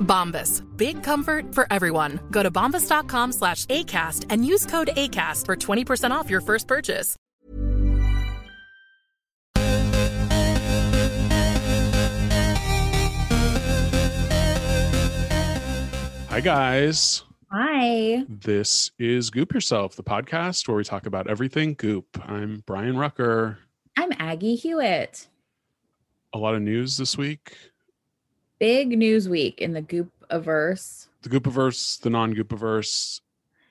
Bombas. Big comfort for everyone. Go to bombas.com slash ACAST and use code ACAST for 20% off your first purchase. Hi, guys. Hi. This is Goop Yourself, the podcast where we talk about everything goop. I'm Brian Rucker. I'm Aggie Hewitt. A lot of news this week. Big news week in the Goop averse. The Goopiverse, the non-Goopiverse.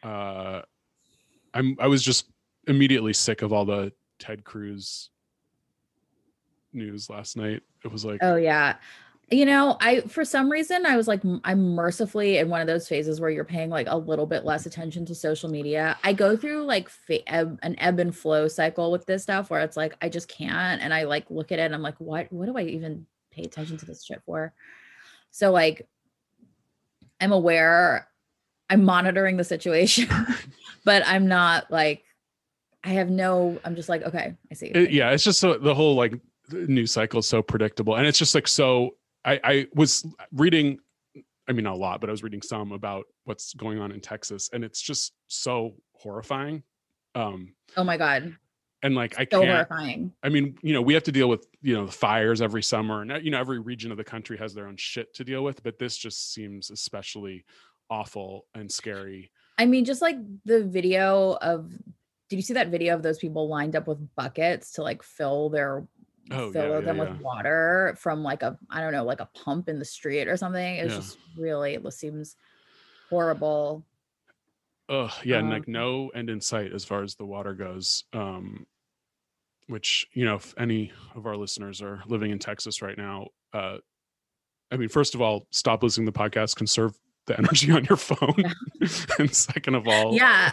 Uh, I'm. I was just immediately sick of all the Ted Cruz news last night. It was like, Oh yeah. You know, I for some reason I was like I'm mercifully in one of those phases where you're paying like a little bit less attention to social media. I go through like fa- ebb, an ebb and flow cycle with this stuff where it's like I just can't and I like look at it and I'm like what what do I even pay attention to this shit for? So like I'm aware I'm monitoring the situation, but I'm not like I have no I'm just like okay, I see. it- yeah, it's just so the whole like news cycle is so predictable, and it's just like so. I, I was reading, I mean, not a lot, but I was reading some about what's going on in Texas, and it's just so horrifying. Um, Oh my god. And like I So can't. horrifying. I mean, you know, we have to deal with you know the fires every summer, and uh, you know every region of the country has their own shit to deal with. But this just seems especially awful and scary. I mean, just like the video of did you see that video of those people lined up with buckets to like fill their Oh, fill yeah, yeah, them yeah. with water from like a I don't know, like a pump in the street or something? It was Yeah. just really it seems horrible. Ugh, yeah, and Um, like no end in sight as far as the water goes. Um, which you know, if any of our listeners are living in Texas right now, uh, I mean, first of all, stop listening to the podcast. Conserve the energy on your phone, and second of all, Yeah.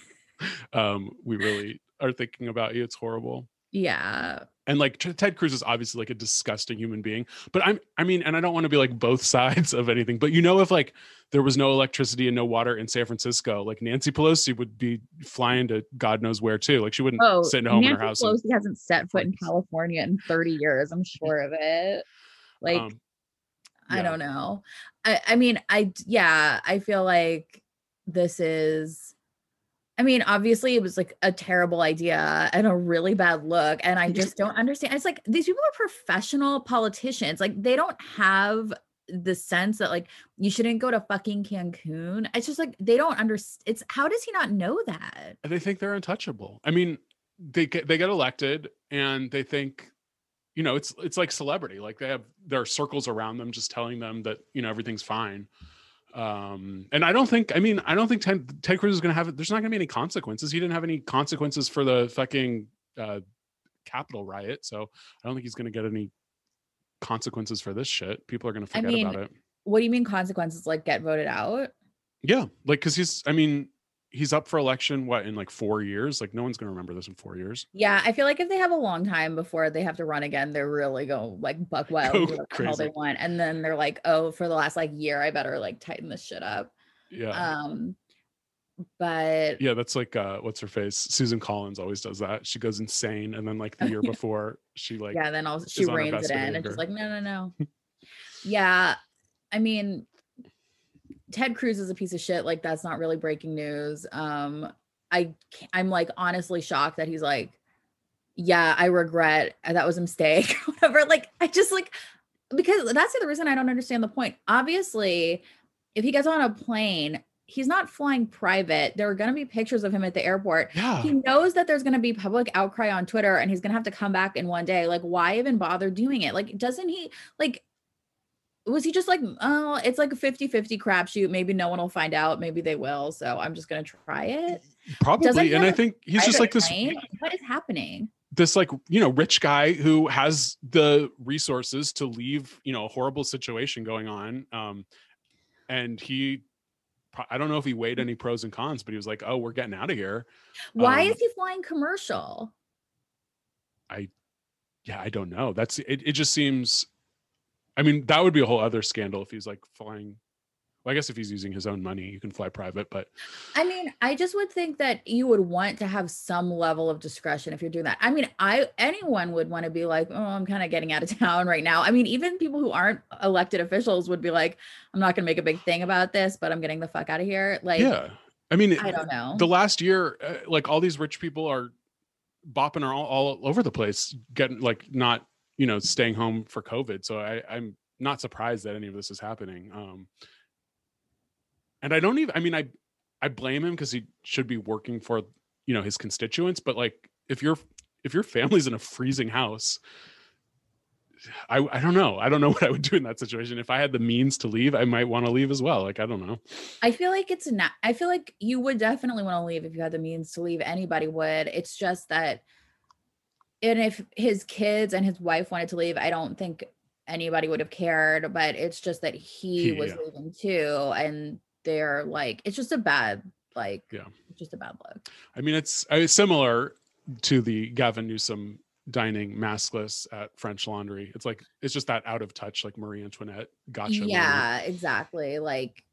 um, we really are thinking about you. It's horrible. Yeah. and like Ted Cruz is obviously like a disgusting human being. But I'm, I mean, and I don't want to be like both sides of anything. But you know, if like there was no electricity and no water in San Francisco, like Nancy Pelosi would be flying to God knows where too. Like she wouldn't Oh, sit at home Nancy in her house. and- Pelosi hasn't set foot in California in 30 years. I'm sure of it. Like, um, I don't know. I, I mean, I yeah, I feel like this is I mean, obviously it was like a terrible idea and a really bad look. And I just don't understand. It's like these people are professional politicians. Like they don't have the sense that like you shouldn't go to fucking Cancun. It's just like they don't understand. It's how does he not know that? they think they're untouchable. I mean, they get they get elected and they think, you know, it's it's like celebrity. Like they have their circles around them just telling them that you know everything's fine. Um, and I don't think, I mean, I don't think Ted, Ted Cruz is going to have, it. there's not going to be any consequences. He didn't have any consequences for the fucking uh, Capitol riot. So I don't think he's going to get any consequences for this shit. People are going to I forget mean, about it. What do you mean consequences like get voted out? Yeah. Like, cause he's, I mean, he's up for election what in like four years? Like no one's gonna remember this in four years. Yeah, I feel like if they have a long time before they have to run again, they're really go like buck wild, Go do whatever they want, and then they're like, oh, for the last like year, I better like tighten this shit up. yeah. Um, but yeah that's like uh what's her face? Susan Collins always does that. She goes insane and then like the year before she like yeah, then also she reins it in and just like, no, no, no. yeah, I mean, Ted Cruz is a piece of shit. Like that's not really breaking news. Um, I I'm like honestly shocked that he's like, yeah, I regret that was a mistake. Whatever. Like I just like because that's the other reason I don't understand the point. Obviously, if he gets on a plane. He's not flying private. There are going to be pictures of him at the airport yeah he knows that there's going to be public outcry on Twitter and he's going to have to come back in one day. Like, why even bother doing it? Like, doesn't he, like, was he just like, oh, it's like a 50 50 crapshoot. Maybe no one will find out. Maybe they will. So I'm just going to try it. probably and i think he's just like this? What is happening? this like you know rich guy who has the resources to leave you know a horrible situation going on um and he i don't know if he weighed any pros and cons but he was like oh we're getting out of here Why Um, is he flying commercial? I, yeah i don't know that's it, it just seems i mean that would be a whole other scandal if he's like flying well i guess if he's using his own money you can fly private but I mean, I just would think that you would want to have some level of discretion if you're doing that. I mean, I anyone would want to be like, oh, I'm kind of getting out of town right now. I mean, even people who aren't elected officials would be like, I'm not going to make a big thing about this, but I'm getting the fuck out of here. Like, yeah i mean I don't know. the last year uh, like all these rich people are bopping all, all over the place getting like not you know staying home for covid so i i'm not surprised that any of this is happening um and i don't even i mean i i blame him because he should be working for you know his constituents but like if your if your family's in a freezing house I, I don't know. I don't know what I would do in that situation. If I had the means to leave, I might want to leave as well. Like I don't know. I feel like it's not, I feel like you would definitely want to leave if you had the means to leave. Anybody would. It's just that, and if his kids and his wife wanted to leave, I don't think anybody would have cared. But it's just that he, He, was yeah. leaving too. And they're like, it's just a bad, like, Yeah. just a bad look. I mean, it's similar to the Gavin Newsom dining maskless at French Laundry. It's like it's just that out of touch, like Marie Antoinette gotcha. moment. yeah, exactly. Like,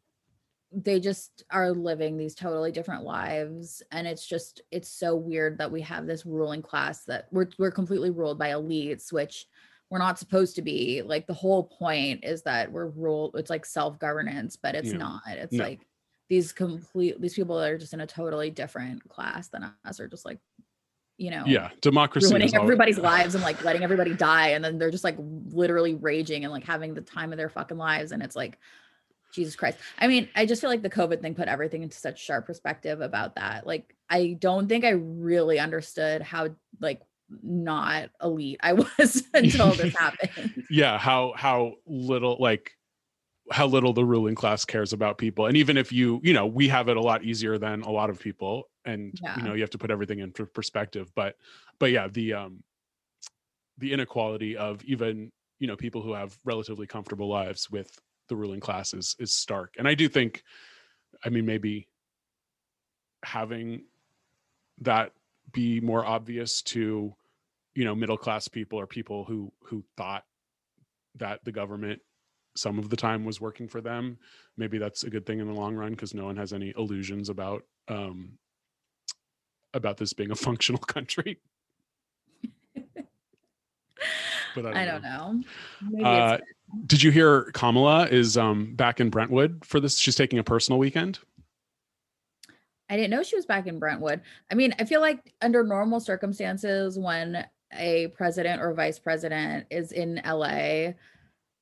they just are living these totally different lives and it's just it's so weird that we have this ruling class that we're we're completely ruled by elites which we're not supposed to be like the whole point is that we're ruled it's like self-governance but it's Yeah. not it's No. like these complete these people that are just in a totally different class than us are just like you know Yeah, democracy. ruining everybody's lives and like letting everybody die and then they're just like literally raging and like having the time of their fucking lives and it's like jesus christ i mean i just feel like the covid thing put everything into such sharp perspective about that like i don't think i really understood how like not elite i was until this happened Yeah, how how little like how little the ruling class cares about people, and even if you you know we have it a lot easier than a lot of people, and Yeah. you know you have to put everything into perspective. But but yeah, the um the inequality of even you know people who have relatively comfortable lives with the ruling class is is stark. And i do think i mean maybe having that be more obvious to you know middle class people or people who who thought that the government some of the time was working for them maybe that's a good thing in the long run because no one has any illusions about um about this being a functional country. But i don't know. maybe uh, it's did you hear Kamala is um back in Brentwood for this? She's taking a personal weekend. I didn't know she was back in Brentwood. I mean, I feel like under normal circumstances, when a president or vice president is in LA,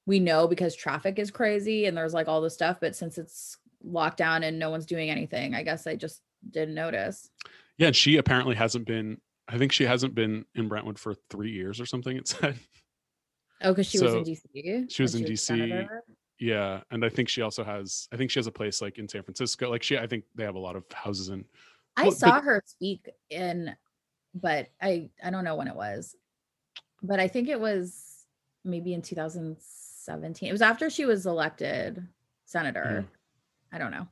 we know because traffic is crazy and there's like all this stuff. But since it's locked down and no one's doing anything, I guess I just didn't notice. Yeah, and she apparently hasn't been. I think she hasn't been in Brentwood for three years or something. It said. Oh, because she was in DC. she was in a DC. senator? Yeah, and I think she also has. I think she has a place like in San Francisco. Like she, I think they have a lot of houses in. I Well, saw but- her speak in, but I I don't know when it was, but I think it was maybe in 2017. It was after she was elected senator. Mm. I don't know.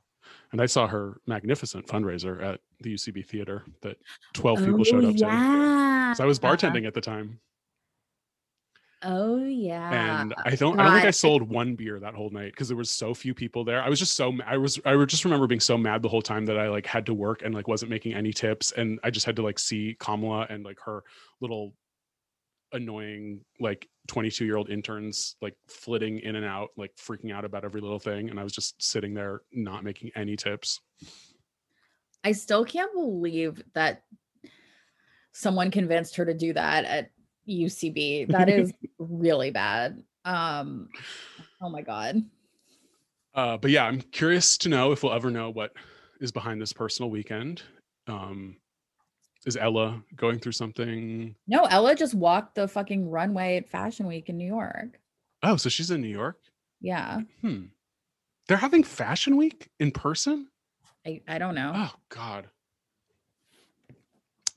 And I saw her magnificent fundraiser at the UCB theater that 12 people showed Oh, up to. yeah. 'Cause I was bartending at the time. Oh yeah. and I don't I don't think I sold one beer that whole night because there was so few people there. I was just so I was I just remember being so mad the whole time that I like had to work and like wasn't making any tips and I just had to like see Kamala and like her little annoying like 22 year old interns like flitting in and out like freaking out about every little thing and I was just sitting there not making any tips. I still can't believe that someone convinced her to do that at UCB. That is really bad. Um oh my god. Uh, but yeah, I'm curious to know if we'll ever know what is behind this personal weekend. Um, is Ella going through something? No, Ella just walked the fucking runway at Fashion Week in New York. Oh, so she's in New York. Yeah. Hmm. They're having Fashion Week in person. I, I don't know. Oh God,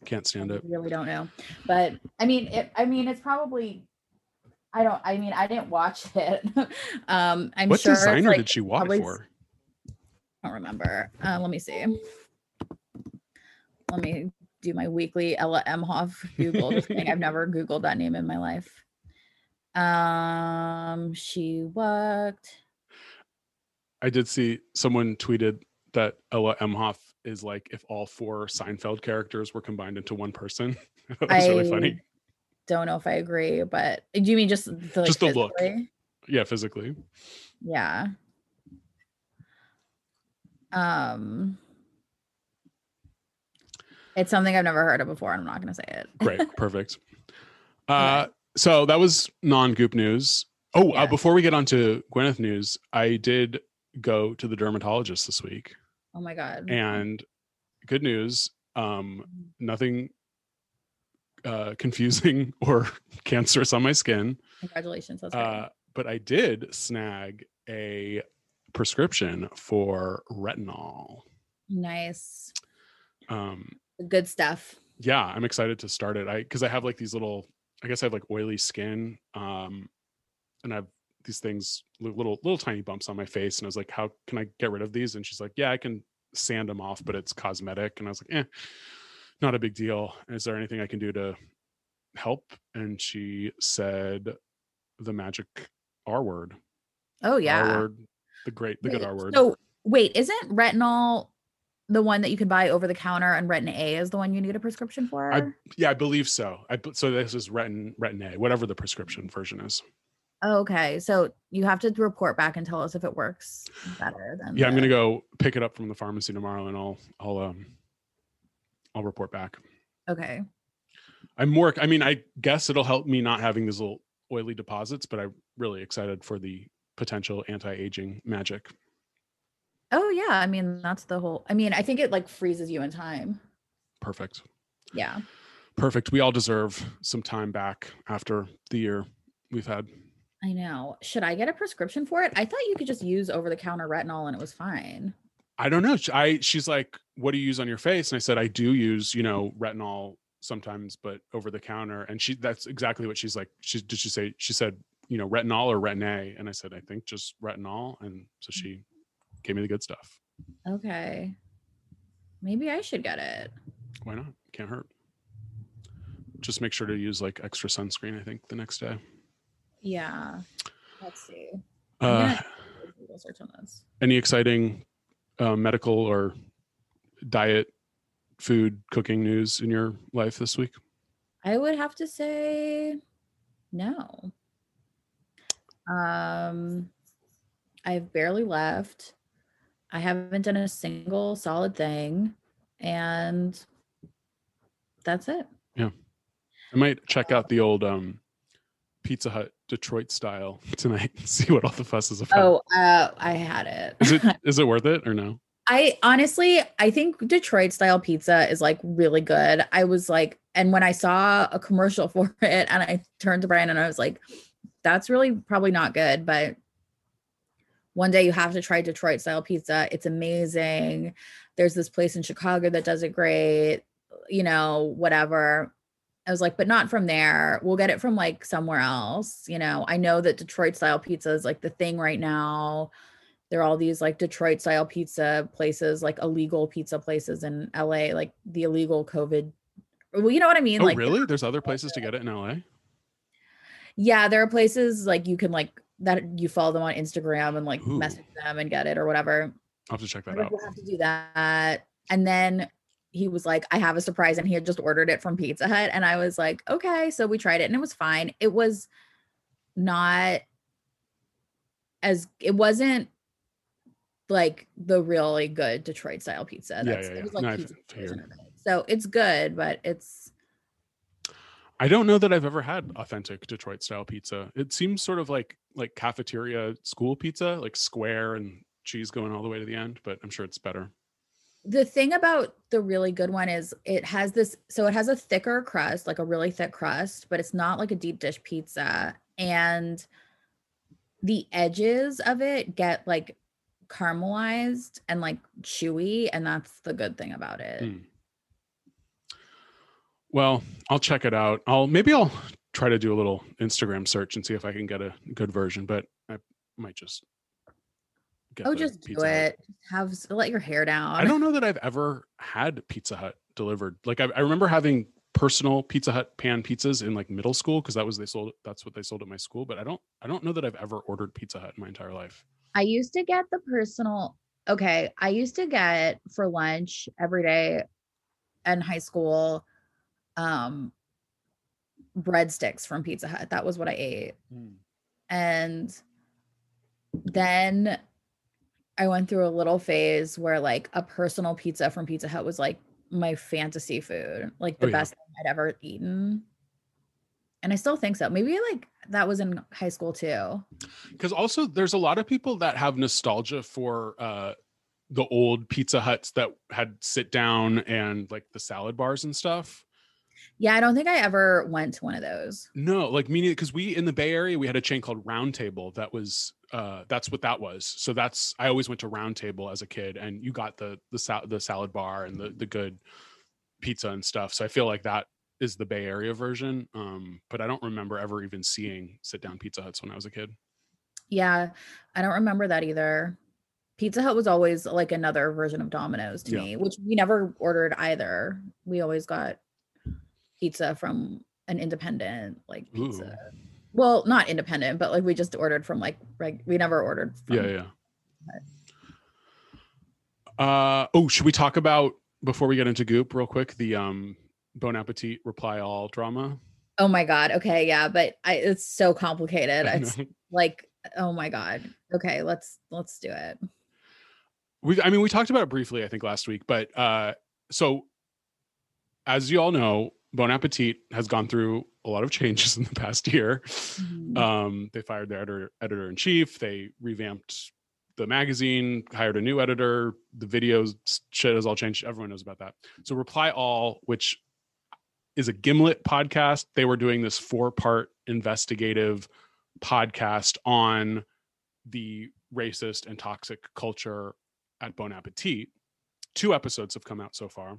can't stand I it. really don't know. But I mean it I mean it's probably I don't I mean I didn't watch it. um I'm what sure it's, designer like, did she walk probably for? I don't remember. Uh, let me see. Let me do my weekly Ella Emhoff Google. I've never Googled that name in my life. Um, she worked. I did see someone tweeted that Ella Emhoff is like if all four Seinfeld characters were combined into one person. that was really funny. Don't know if I agree, but do you mean just the, like, Just the look. Yeah, physically. Yeah. Um, it's something I've never heard of before, and I'm not going to say it. Great, perfect. Uh, so that was non-goop news. Oh, uh, before we get on to Gwyneth news, I did go to the dermatologist this week, Oh my god. and good news, um, nothing uh, confusing or cancerous on my skin. Congratulations. That's great. Uh, but I did snag a prescription for retinol. nice. Um, Good stuff. yeah i'm excited to start it i because i have like these little i guess i have like oily skin um and i have these things little little tiny bumps on my face and i was like how can i get rid of these? And she's like yeah i can sand them off but it's cosmetic. And i was like eh not a big deal. Is there anything i can do to help? And she said the magic r word. Oh r yeah. word the great the good r word. So wait, isn't retinol the one that you can buy over the counter, and Retin A is the one you need a prescription for? I, yeah i believe so. I so this is retin retin a whatever the prescription version is okay, so you have to report back and tell us if it works better. Than yeah i'm gonna go pick it up from the pharmacy tomorrow and i'll i'll um i'll report back Okay. i'm more i mean i guess it'll help me not having these little oily deposits but i'm really excited for the potential anti-aging magic Oh yeah, I mean that's the whole. I mean, I think it like freezes you in time. perfect Yeah. perfect we all deserve some time back after the year we've had I know. Should I get a prescription for it? I thought you could just use over the counter retinol and it was fine. i don't know. I she's like what do you use on your face? And i said i do use you know retinol sometimes but over the counter and she that's exactly what she's like. She did she say she said you know retinol or retin a and i said i think just retinol. And so mm. she gave me the good stuff. Okay. Maybe I should get it. why not? Can't hurt. Just make sure to use like extra sunscreen i think the next day Yeah. Let's see. Uh gonna do a Google search on this. any exciting uh, medical or diet food cooking news in your life this week I would have to say no. Um I've barely left. I haven't done a single solid thing and that's it. Yeah, I might check out the old um, Pizza Hut Detroit style tonight. and See what all the fuss is about. Oh, uh I had it. is it is it worth it or no? I honestly, I think Detroit style pizza is like really good. I was like, and when I saw a commercial for it, and I turned to Brian and I was like, that's really probably not good, but one day you have to try Detroit style pizza. It's amazing. There's this place in Chicago that does it great, you know, whatever. I was like, but not from there. We'll get it from like somewhere else. You know, I know that Detroit style pizza is like the thing right now there are all these like Detroit style pizza places, like illegal pizza places in LA, like the illegal COVID. Well, you know what I mean? Oh, like really? There's other places to get it in LA. yeah, there are places like you can like that you follow them on Instagram and like Ooh. message them and get it or whatever. I'll have to check that out. We'll have to do that. And then he was like, I have a surprise. And he had just ordered it from Pizza Hut. And I was like, okay. So we tried it and it was fine. It was not as, it wasn't like the really good Detroit style pizza. Yeah, That's, yeah, yeah. It was like No, pizza it. So it's good, but it's, I don't know that I've ever had authentic Detroit style pizza. It seems sort of like like cafeteria school pizza, like square and cheese going all the way to the end, but I'm sure it's better. the thing about the really good one is it has this so it has a thicker crust like a really thick crust but it's not like a deep dish pizza and the edges of it get like caramelized and like chewy and that's the good thing about it Hmm. Well, I'll check it out. I'll maybe I'll try to do a little Instagram search and see if I can get a good version, but I might just get oh just do Pizza Hut. it have let your hair down I don't know that I've ever had Pizza Hut delivered. Like I, I remember having personal Pizza Hut pan pizzas in like middle school because that was they sold that's what they sold at my school. But I don't I don't know that I've ever ordered Pizza Hut in my entire life. I used to get the personal. Okay, I used to get for lunch every day in high school um breadsticks from Pizza Hut. That was what I ate. And then I went through a little phase where like a personal pizza from Pizza Hut was like my fantasy food, like the Oh, yeah. best thing I'd ever eaten. And I still think so. Maybe like that was in high school too. Because also there's a lot of people that have nostalgia for uh the old Pizza Huts that had sit down and like the salad bars and stuff. Yeah, I don't think I ever went to one of those. No, like meaning because we in the Bay Area we had a chain called Round Table that was uh that's what that was. So that's I always went to Round Table as a kid and you got the the sal- the salad bar and the the good pizza and stuff. So I feel like that is the Bay Area version. Um but I don't remember ever even seeing sit down Pizza Huts when I was a kid. Yeah, I don't remember that either. Pizza Hut was always like another version of Domino's to Yeah. me, which we never ordered either. We always got pizza from an independent like pizza. Well, not independent, but like we just ordered from like reg- we never ordered from Yeah, yeah. Uh oh, should we talk about before we get into Goop real quick the um Bon Appetit reply all drama? Oh my god. Okay, yeah, but I it's so complicated. I It's like oh my god. Okay, let's let's do it. we I mean we talked about it briefly I think last week, but uh so as you all know, Bon Appetit has gone through a lot of changes in the past year. Mhm. Um they fired their editor editor in chief, they revamped the magazine, hired a new editor, the videos shit has all changed. Everyone knows about that. So Reply All, which is a Gimlet podcast, they were doing this four-part investigative podcast on the racist and toxic culture at Bon Appetit. Two episodes have come out so far.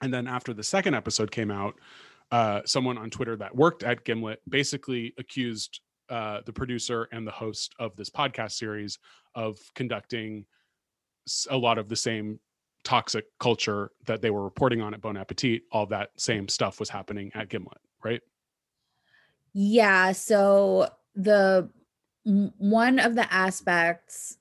And then after the second episode came out, uh, someone on Twitter that worked at Gimlet basically accused uh, the producer and the host of this podcast series of conducting a lot of the same toxic culture that they were reporting on at Bon Appetit. All that same stuff was happening at Gimlet, right? Yeah, so the one of the aspects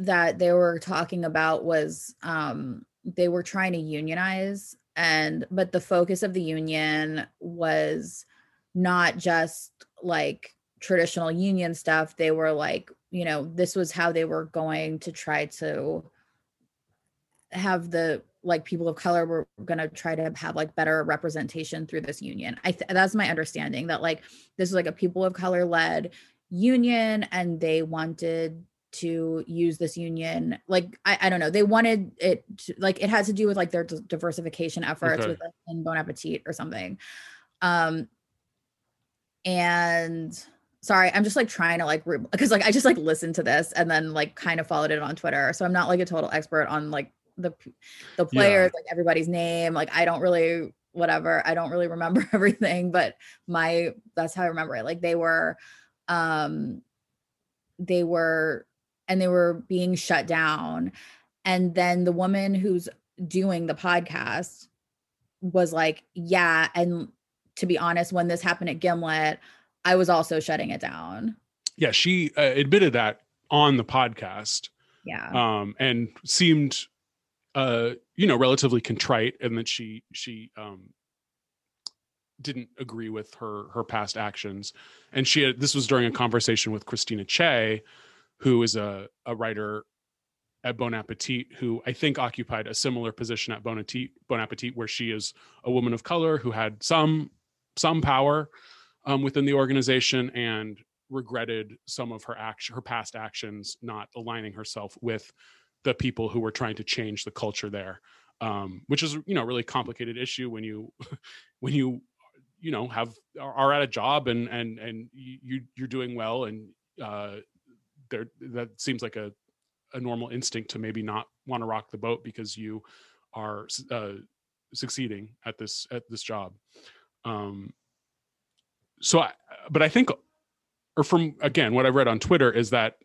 that they were talking about was um they were trying to unionize and but the focus of the union was not just like traditional union stuff. They were like you know this was how they were going to try to have the like people of color were going to try to have like better representation through this union. I th- that's my understanding that like this was like a people of color led union and they wanted to use this union like I, I don't know they wanted it to, like it had to do with like their d- diversification efforts Okay. with like, in bon appetit or something um and sorry i'm just like trying to like because like i just like listened to this and then like kind of followed it on twitter so i'm not like a total expert on like the the Yeah. players like everybody's name like i don't really whatever i don't really remember everything but my that's how i remember it like they were um they were and they were being shut down. And then the woman who's doing the podcast was like, Yeah. And to be honest, when this happened at Gimlet, I was also shutting it down. Yeah, she uh, admitted that on the podcast Yeah. um, and seemed, uh, you know, relatively contrite, and that she she um, didn't agree with her her past actions, and she had this was during a conversation with Christina Chaey, who is a a writer at Bon Appetit, who I think occupied a similar position at Bon Appetit, bon Appetit where she is a woman of color who had some some power um, within the organization and regretted some of her action her past actions not aligning herself with the people who were trying to change the culture there um, which is you know a really complicated issue when you when you you know have are, at a job and and and you you're doing well and uh there that seems like a a normal instinct to maybe not want to rock the boat because you are uh, succeeding at this at this job. Um so I, but i think or from again what i read on twitter is that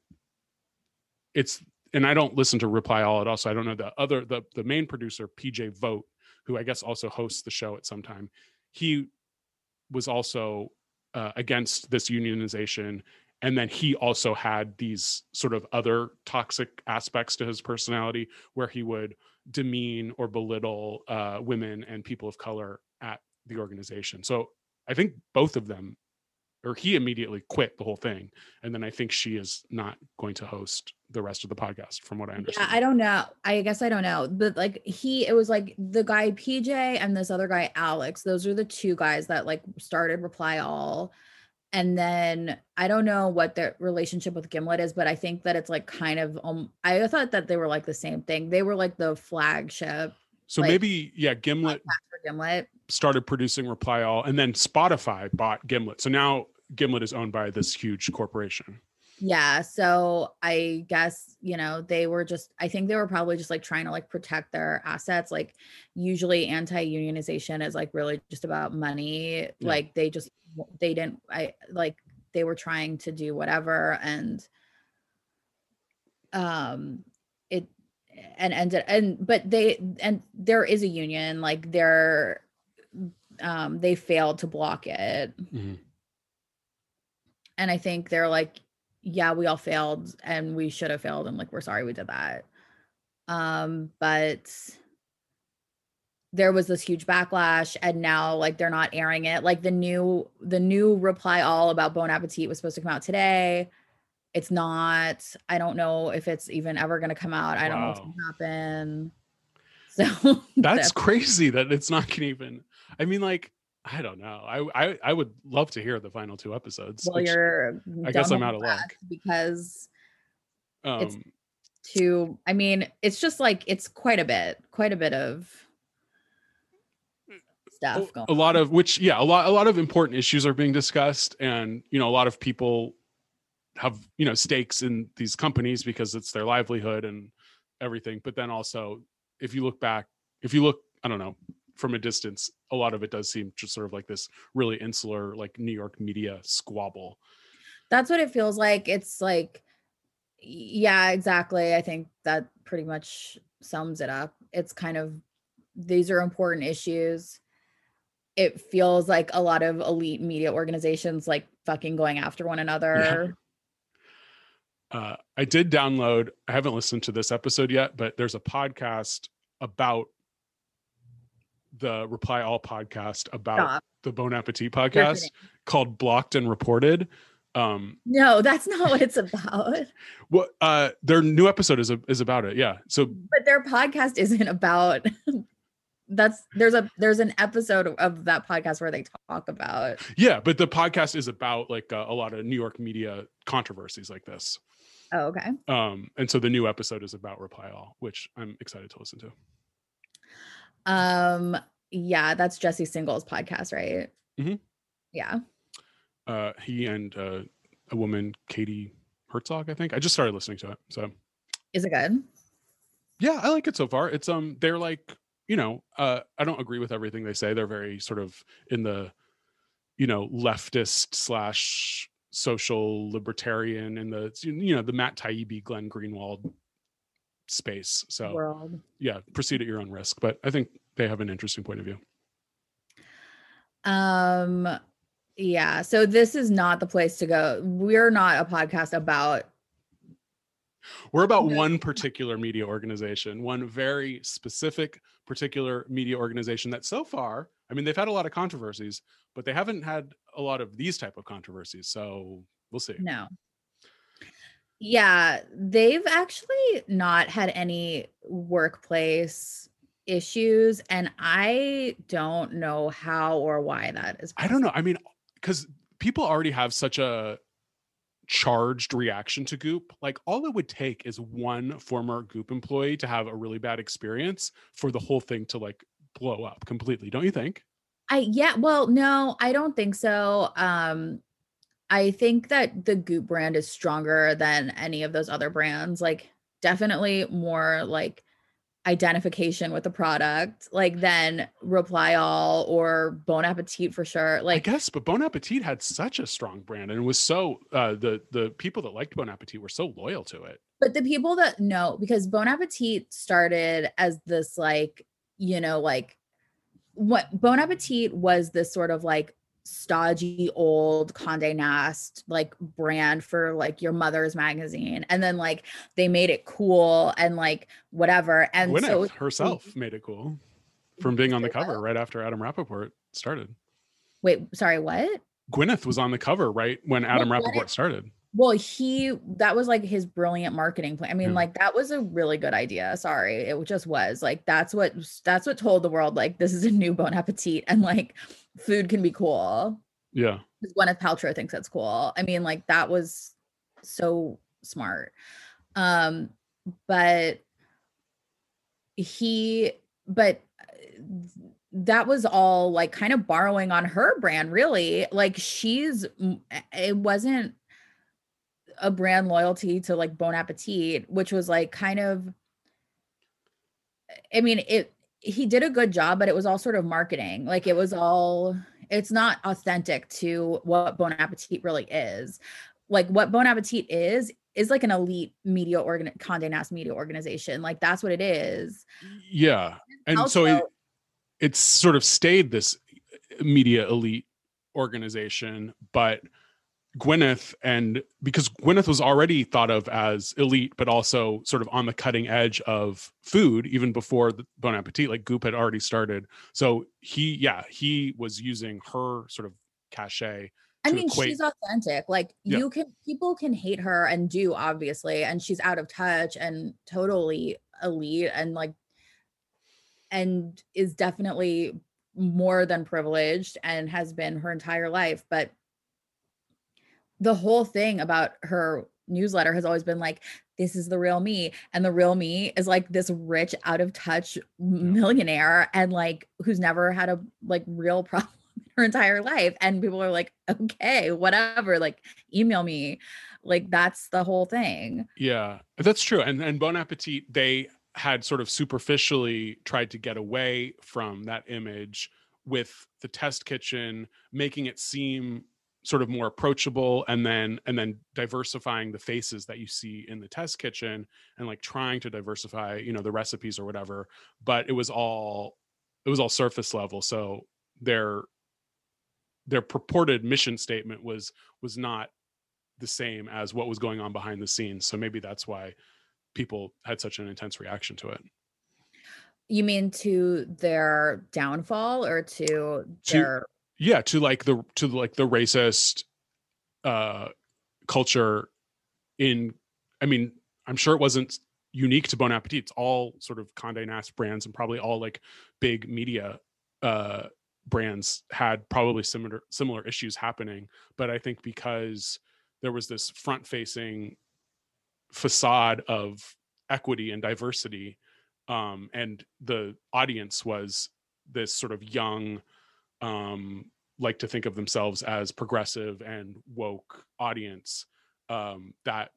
it's and i don't listen to reply all at all so i don't know the other the the main producer PJ Vogt who i guess also hosts the show at some time he was also uh, against this unionization and then he also had these sort of other toxic aspects to his personality where he would demean or belittle uh, women and people of color at the organization so i think both of them or he immediately quit the whole thing and then i think she is not going to host the rest of the podcast from what i understand Yeah, understand I don't know. I guess I don't know. But like he it was like the guy PJ and this other guy Alex. Those are the two guys that like started Reply All. And then I don't know what their relationship with Gimlet is, but I think that it's like kind of um I thought that they were like the same thing. They were like the flagship so like- maybe yeah gimlet Gimlet. started producing reply all and then spotify bought gimlet so now gimlet is owned by this huge corporation Yeah. So I guess, you know, they were just, I think they were probably just like trying to like protect their assets. Like usually anti unionization is like really just about money. Like they just, they didn't, I like, they were trying to do whatever and, um, it, and ended, and, but they, and there is a union, like they're, um, they failed to block it and I think they're like, yeah, we all failed and we should have failed and like we're sorry we did that. Um, but there was this huge backlash and now like they're not airing it. Like the new the new reply all about Bon Appetit was supposed to come out today. It's not. I don't know if it's even ever gonna come out. I don't know what's Wow. gonna happen. So that's crazy that it's not gonna even i mean like i don't know. I i, I would love to hear the final two episodes well, you're I guess I'm out of luck. because it's- um to i mean it's just like it's quite a bit quite a bit of stuff going a lot of which yeah a lot a lot of important issues are being discussed and you know a lot of people have you know stakes in these companies because it's their livelihood and everything. But then also if you look back if you look i don't know from a distance a lot of it does seem just sort of like this really insular like new york media squabble. That's what it feels like. It's like yeah exactly. I think that pretty much sums it up. It's kind of these are important issues. It feels like a lot of elite media organizations like fucking going after one another. Uh, I did download. I haven't listened to this episode yet, but there's a podcast about the Reply All podcast about Stop. the Bon Appetit podcast called Blocked and Reported. Um, no that's not what it's about what uh, their new episode is a, is about it. Yeah. So but their podcast isn't about that's there's a there's an episode of that podcast where they talk about yeah, but the podcast is about like uh, a lot of New York media controversies like this. oh okay Um, and so the new episode is about Reply All, which I'm excited to listen to. Um yeah that's Jesse Singal's podcast right Mhm. yeah Uh, he and uh, a woman, Katie Herzog, I think. I just started listening to it. So is it good yeah i like it so far it's um they're like you know uh i don't agree with everything they say they're very sort of in the you know leftist slash social libertarian in the you know the Matt Taibbi, Glenn Greenwald space. So World. yeah, proceed at your own risk. But I think they have an interesting point of view. Um yeah, so this is not the place to go. We're not a podcast about We're about one particular media organization, one very specific particular media organization that so far, I mean, they've had a lot of controversies, but they haven't had a lot of these type of controversies. So we'll see. no. Yeah, they've actually not had any workplace issues and I don't know how or why that is. I don't know. I mean, because people already have such a charged reaction to Goop. Like, all it would take is one former Goop employee to have a really bad experience for the whole thing to like blow up completely. Don't you think? I yeah, well, no, I don't think so. Um I think that the Goop brand is stronger than any of those other brands. Like definitely more like identification with the product, like than Reply All or Bon Appetit for sure. Like, I guess, but Bon Appetit had such a strong brand and was so uh, the the people that liked Bon Appetit were so loyal to it. but the people that know because Bon Appetit started as this like, you know, like what Bon Appetit was this sort of like stodgy old Condé Nast like brand for like your mother's magazine. And then like they made it cool and like whatever. And Gwyneth so herself made it cool from being on the cover right after Adam Rapoport started. wait sorry what? Gwyneth was on the cover right when Adam Gwyneth- Rappaport started. well he that was like his brilliant marketing plan. I mean Yeah. like that was a really good idea. Sorry it just was. Like that's what that's what told the world like this is a new bon appetit and like food can be cool. Yeah. because gwyneth paltrow thinks that's cool. I mean like that was so smart. Um but he but uh, that was all like kind of borrowing on her brand really. Like she's it wasn't a brand loyalty to like bon appetit which was like kind of i mean it he did a good job but it was all sort of marketing. Like it was all it's not authentic to what bon appetit really is. Like what bon appetit is is like an elite media organ Condé Nast media organization. Like that's what it is. Yeah. And so it, it's sort of stayed this media elite organization, but Gwyneth and because Gwyneth was already thought of as elite, but also sort of on the cutting edge of food, even before the Bon Appetit, like Goop had already started. So he, yeah, he was using her sort of cachet. I mean, equate- she's authentic. Like Yeah. you can people can hate her and do obviously, and she's out of touch and totally elite and like and is definitely more than privileged and has been her entire life. But the whole thing about her newsletter has always been like, this is the real me. And the real me is like this rich, out of touch millionaire and like who's never had a like real problem in her entire life and people are like okay whatever like email me like that's the whole thing Yeah, that's true. And and Bon Appetit, they had sort of superficially tried to get away from that image with the test kitchen, making it seem sort of more approachable and then and then diversifying the faces that you see in the test kitchen and like trying to diversify you know the recipes or whatever but it was all it was all surface level so their their purported mission statement was was not the same as what was going on behind the scenes. So maybe that's why people had such an intense reaction to it. you mean to their downfall or to, To- their Yeah, to like the to like the racist uh culture in I mean, I'm sure it wasn't unique to Bon Appetit. It's all sort of Condé Nast brands and probably all like big media uh brands had probably similar similar issues happening. But I think because there was this front facing facade of equity and diversity um and the audience was this sort of young um like to think of themselves as progressive and woke audience um that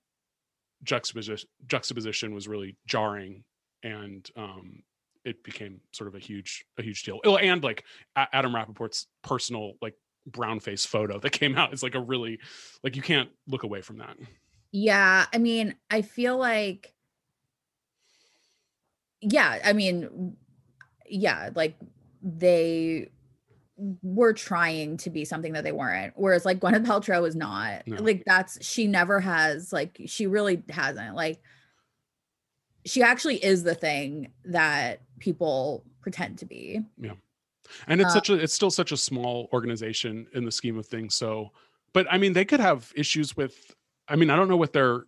juxtaposition juxtaposition was really jarring and um it became sort of a huge a huge deal and like Adam Rapoport's personal like brown face photo that came out. is like a really like you can't look away from that. Yeah, I mean, I feel like yeah, I mean yeah, like they were trying to be something that they weren't. Whereas like Gwyneth Paltrow is not. No. Like that's she never has like she really hasn't. Like she actually is the thing that people pretend to be. Yeah. And it's Uh, such a it's still such a small organization in the scheme of things so but i mean they could have issues with i mean i don't know what their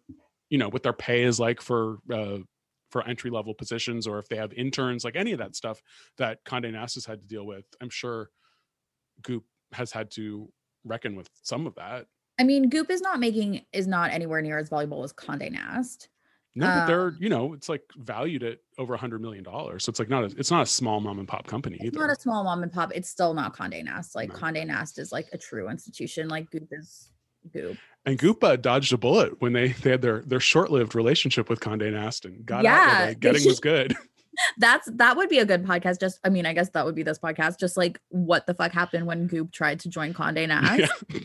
you know what their pay is like for uh for entry level positions or if they have interns like any of that stuff that Condé Nast has had to deal with i'm sure goop has had to reckon with some of that I mean, Goop is not making is not anywhere near as valuable as Condé Nast. no but they're Um, you know it's like valued at over a hundred million dollars so it's like not a, it's not a small mom and pop company It's either not a small mom and pop. It's still not Condé Nast. Like No. Condé Nast is like a true institution. Like Goop is Goop. And Goopa dodged a bullet when they they had their their short lived relationship with Condé Nast and got out Yeah, where the they getting was good. That's that would be a good podcast. Just I mean, I guess that would be this podcast. Just like what the fuck happened when Goop tried to join Condé Nast Yeah.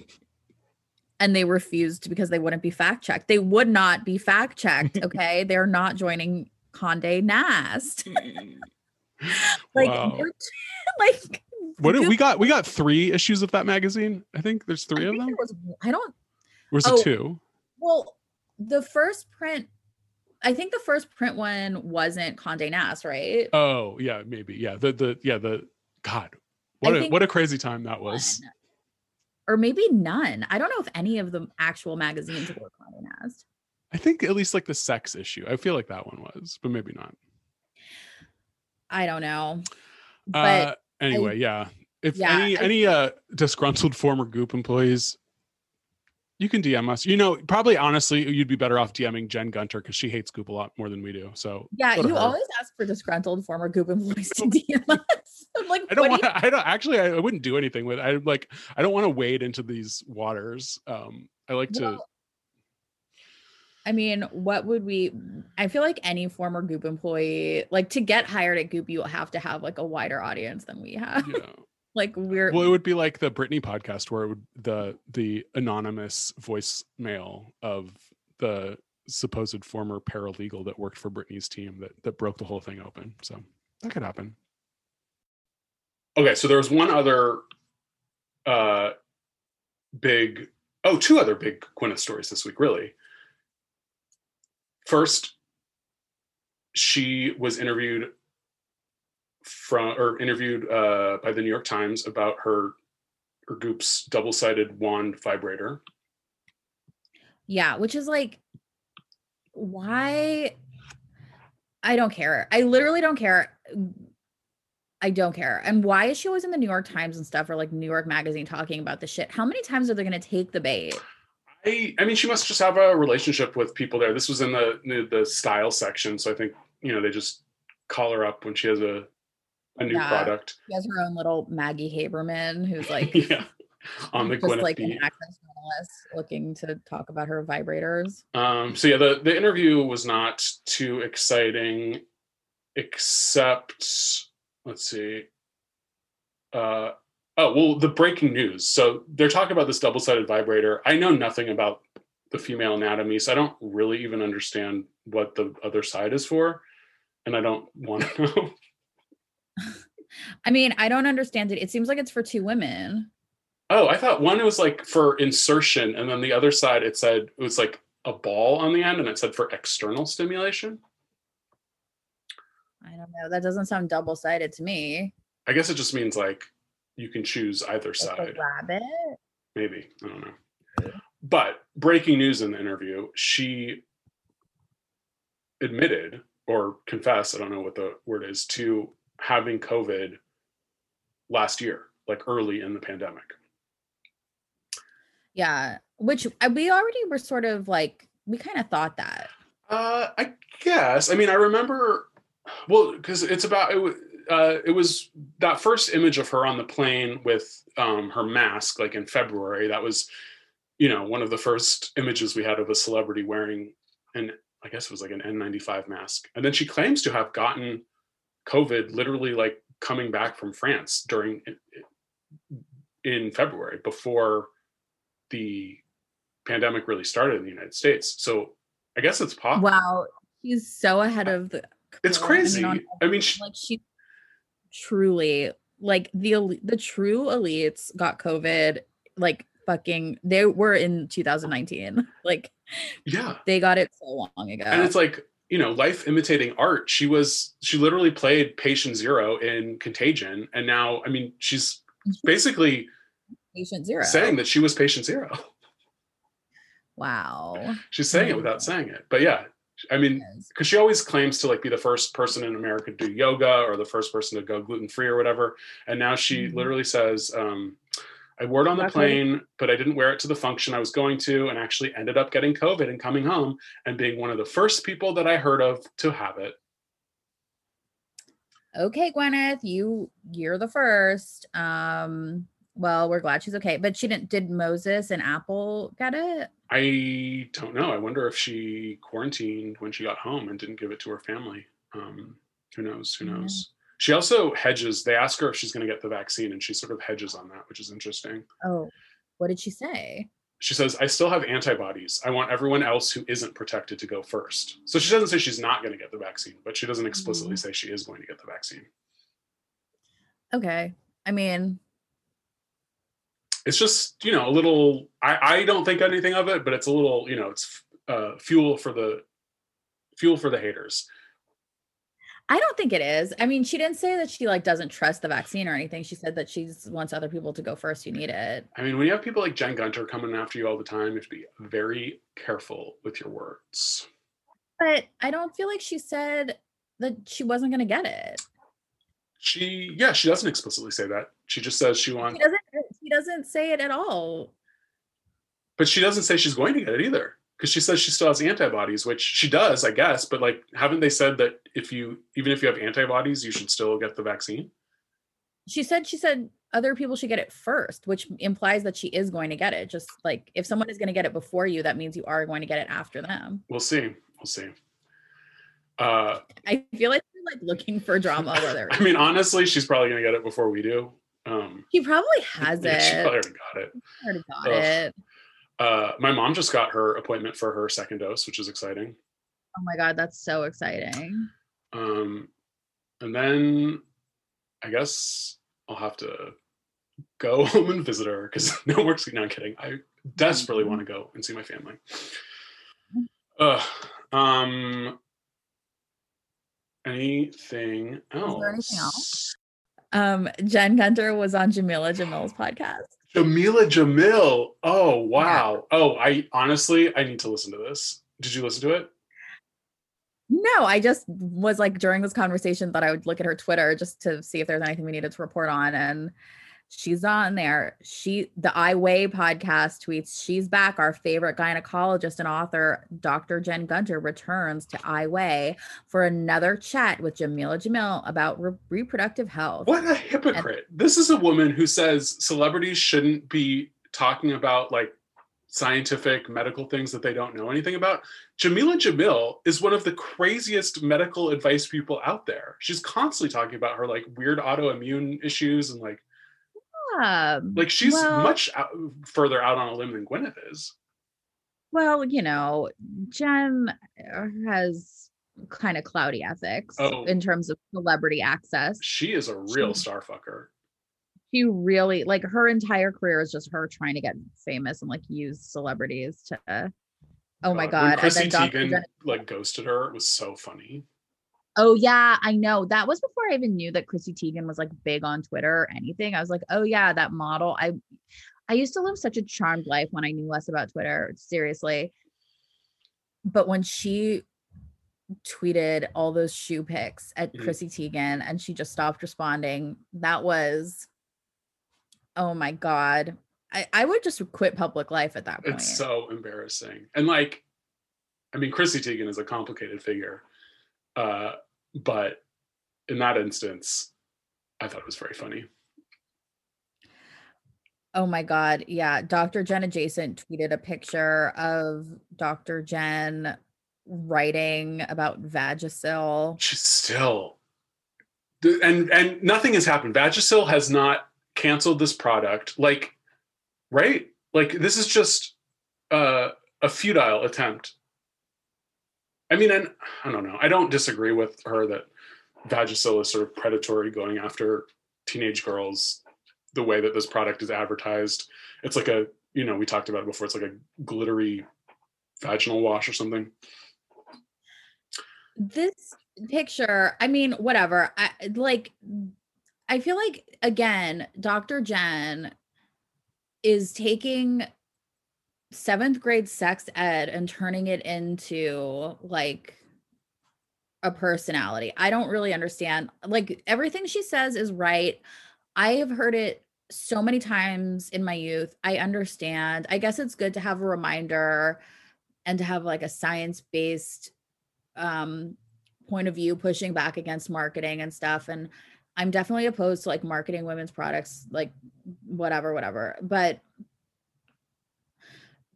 and they refused because they wouldn't be fact checked. They would not be fact checked. Okay, they're not joining Condé Nast. like, Wow. like What did- we got we got three issues of that magazine. I think there's I three of think them. was- I don't was oh, it two? Well, the first print, I think the first print one wasn't Condé Nast, right? Oh yeah, maybe. Yeah. The the yeah, the God. What a what a crazy time that was. One. Or maybe none. I don't know if any of the actual magazines were Condé Nast. I think at least like the sex issue. I feel like that one was, but maybe not. I don't know. But uh anyway, yeah. If Yeah, any I- any uh disgruntled former Goop employees, you can DM us. You know, probably honestly, you'd be better off DMing Jen Gunter because she hates Goop a lot more than we do. So yeah, you her. always ask for disgruntled former Goop employees to DM us. I'm like, I don't want. do you- to I don't actually. I wouldn't do anything with. I like. I don't want to wade into these waters. Um, I like to. I mean, what would we? I feel like any former Goop employee, like to get hired at Goop, you will have to have like a wider audience than we have. Know, like we're well, it would be like the Britney podcast where it would the the anonymous voicemail of the supposed former paralegal that worked for Britney's team that that broke the whole thing open. So that could happen. Okay, so there was one other uh big oh, two other big Gwyneth stories this week, really. First, she was interviewed from or interviewed uh, by the New York Times about her her Goop's double-sided wand vibrator. Yeah, which is like, why? I don't care. I literally don't care. I don't care. And why is she always in the New York Times and stuff or like New York Magazine talking about the shit? How many times are they going to take the bait? I I mean, she must just have a relationship with people there. This was in the the, the style section, so I think you know they just call her up when she has a a new Yeah. product. She has her own little Maggie Haberman who's like, yeah, on the just Gwyneth like beat. an access journalist looking to talk about her vibrators. Um, so yeah, the the interview was not too exciting, except let's see. Uh, oh well, the breaking news. So they're talking about this double sided vibrator. I know nothing about the female anatomy, so I don't really even understand what the other side is for, and I don't want to know. I mean, I don't understand it. It seems like it's for two women. Oh, I thought one was like for insertion, and then the other side it said it was like a ball on the end, and it said for external stimulation. I don't know. That doesn't sound double sided to me. I guess it just means like you can choose either a side. rabbit. Maybe. I don't know. But breaking news in the interview, she admitted or confessed, I don't know what the word is, to having COVID last year, like early in the pandemic. Yeah, which uh, we already were sort of like we kind of thought that. Uh, I guess. I mean, I remember. Well, because it's about it. Uh, it was that first image of her on the plane with um, her mask, like in February. That was, you know, one of the first images we had of a celebrity wearing an, I guess it was like an N95 mask. And then she claims to have gotten COVID literally like coming back from France during in February before the pandemic really started in the United States. So I guess it's possible. Wow, she's so ahead of the. It's curve. I mean, crazy. I mean, she, like she truly like the the true elites got COVID like fucking they were in 2019 like yeah. they got it so long ago. And it's like, you know, life imitating art. She was, she literally played patient zero in Contagion. And now, I mean, she's basically patient zero. saying that she was patient zero. wow. She's saying it without saying it. But yeah, I mean, because she always claims to like be the first person in America to do yoga or the first person to go gluten free or whatever. And now she Mhm. literally says, um, I wore it on the really. plane, but I didn't wear it to the function I was going to, and actually ended up getting COVID and coming home and being one of the first people that I heard of to have it. Okay, Gwyneth, you you're the first. Um well, we're glad she's okay. But she didn't did Moses and Apple get it? I don't know. I wonder if she quarantined when she got home and didn't give it to her family. Um, who knows? Who knows? She also hedges. They ask her if she's going to get the vaccine, and she sort of hedges on that, which is interesting. Oh, what did she say? She says, I still have antibodies. I want everyone else who isn't protected to go first. So she doesn't say she's not going to get the vaccine, but she doesn't explicitly say she is going to get the vaccine. Okay. I mean, It's just, you know, a little, I, I don't think anything of it, but it's a little, you know, it's uh, fuel for the fuel for the haters. I don't think it is. I mean, she didn't say that she like doesn't trust the vaccine or anything. She said that she mm. wants other people to go first who need it. I mean, when you have people like Jen Gunter coming after you all the time, you have to be very careful with your words. But I don't feel like she said that she wasn't going to get it. She, yeah, she doesn't explicitly say that. She just says she She wants, doesn't uh, she doesn't say it at all. but she doesn't say she's going to get it either. Because she says she still has antibodies, which she does, I guess. But like, haven't they said that if you, even if you have antibodies, you should still get the vaccine? She said she said other people should get it first, which implies that she is going to get it. Just like if someone is going to get it before you, that means you are going to get it after them. We'll see. We'll see. Uh, I feel like you're like looking for drama where there I mean, honestly, she's probably going to get it before we do. Um, She probably has it. she probably already got it. already got Ugh. it. Uh, my mom just got her appointment for her second dose, which is exciting. Oh my god, that's so exciting. Um, and then I guess I'll have to go home and visit her because no more. No, I'm kidding. I desperately want to go and see my family. Uh, um, anything else? anything else? Um, Jen Gunter was on Jamila Jamil's podcast. Jamila Jamil. Oh wow. Oh, I honestly I need to listen to this. Did you listen to it? No, I just was like during this conversation that I would look at her Twitter just to see if there's anything we needed to report on. And she's on there. She the I Weigh podcast tweets, she's back. Our favorite gynecologist and author, Dr. Jen Gunter, returns to I Weigh for another chat with Jamila Jamil about re- reproductive health. What a hypocrite. This is a woman who says celebrities shouldn't be talking about like scientific medical things that they don't know anything about. Jamila Jamil is one of the craziest medical advice people out there. She's constantly talking about her like weird autoimmune issues and like Like she's well- much out, further out on a limb than Gwyneth is. Well, you know, Jen uh, has kind of cloudy ethics Oh. in terms of celebrity access. She is a real She- star fucker. She really like her entire career is just her trying to get famous and like use celebrities to. Oh my When god! And Chrissy then Dr. Teigen Jen- like ghosted her. It was so funny. Oh yeah, I know. That was before I even knew that Chrissy Teigen was like big on Twitter or anything. I was like, oh yeah, that model. I I used to live such a charmed life when I knew less about Twitter. Seriously. But when she tweeted all those shoe pics at Mhm. Chrissy Teigen and she just stopped responding, that was oh my god. I, I would just quit public life at that point. It's so embarrassing. And like, I mean, Chrissy Teigen is a complicated figure. Uh, but in that instance, I thought it was very funny. Oh my God. Yeah. Dr. Jen Adjacent tweeted a picture of Dr. Jen writing about Vagisil. She's still, and and nothing has happened. Vagisil has not canceled this product. Like, right? Like this is just uh, a futile attempt. I mean, and I don't know. I don't disagree with her that Vagisil is sort of predatory going after teenage girls the way that this product is advertised. It's like a, you know, we talked about it before. It's like a glittery vaginal wash or something. This picture, I mean, whatever. I like I feel like again, Dr. Jen is taking seventh grade sex ed and turning it into like a personality. I don't really understand. Like everything she says is right. I have heard it so many times in my youth. I understand. I guess it's good to have a reminder and to have like a science-based um point of view pushing back against marketing and stuff and I'm definitely opposed to like marketing women's products like whatever whatever. But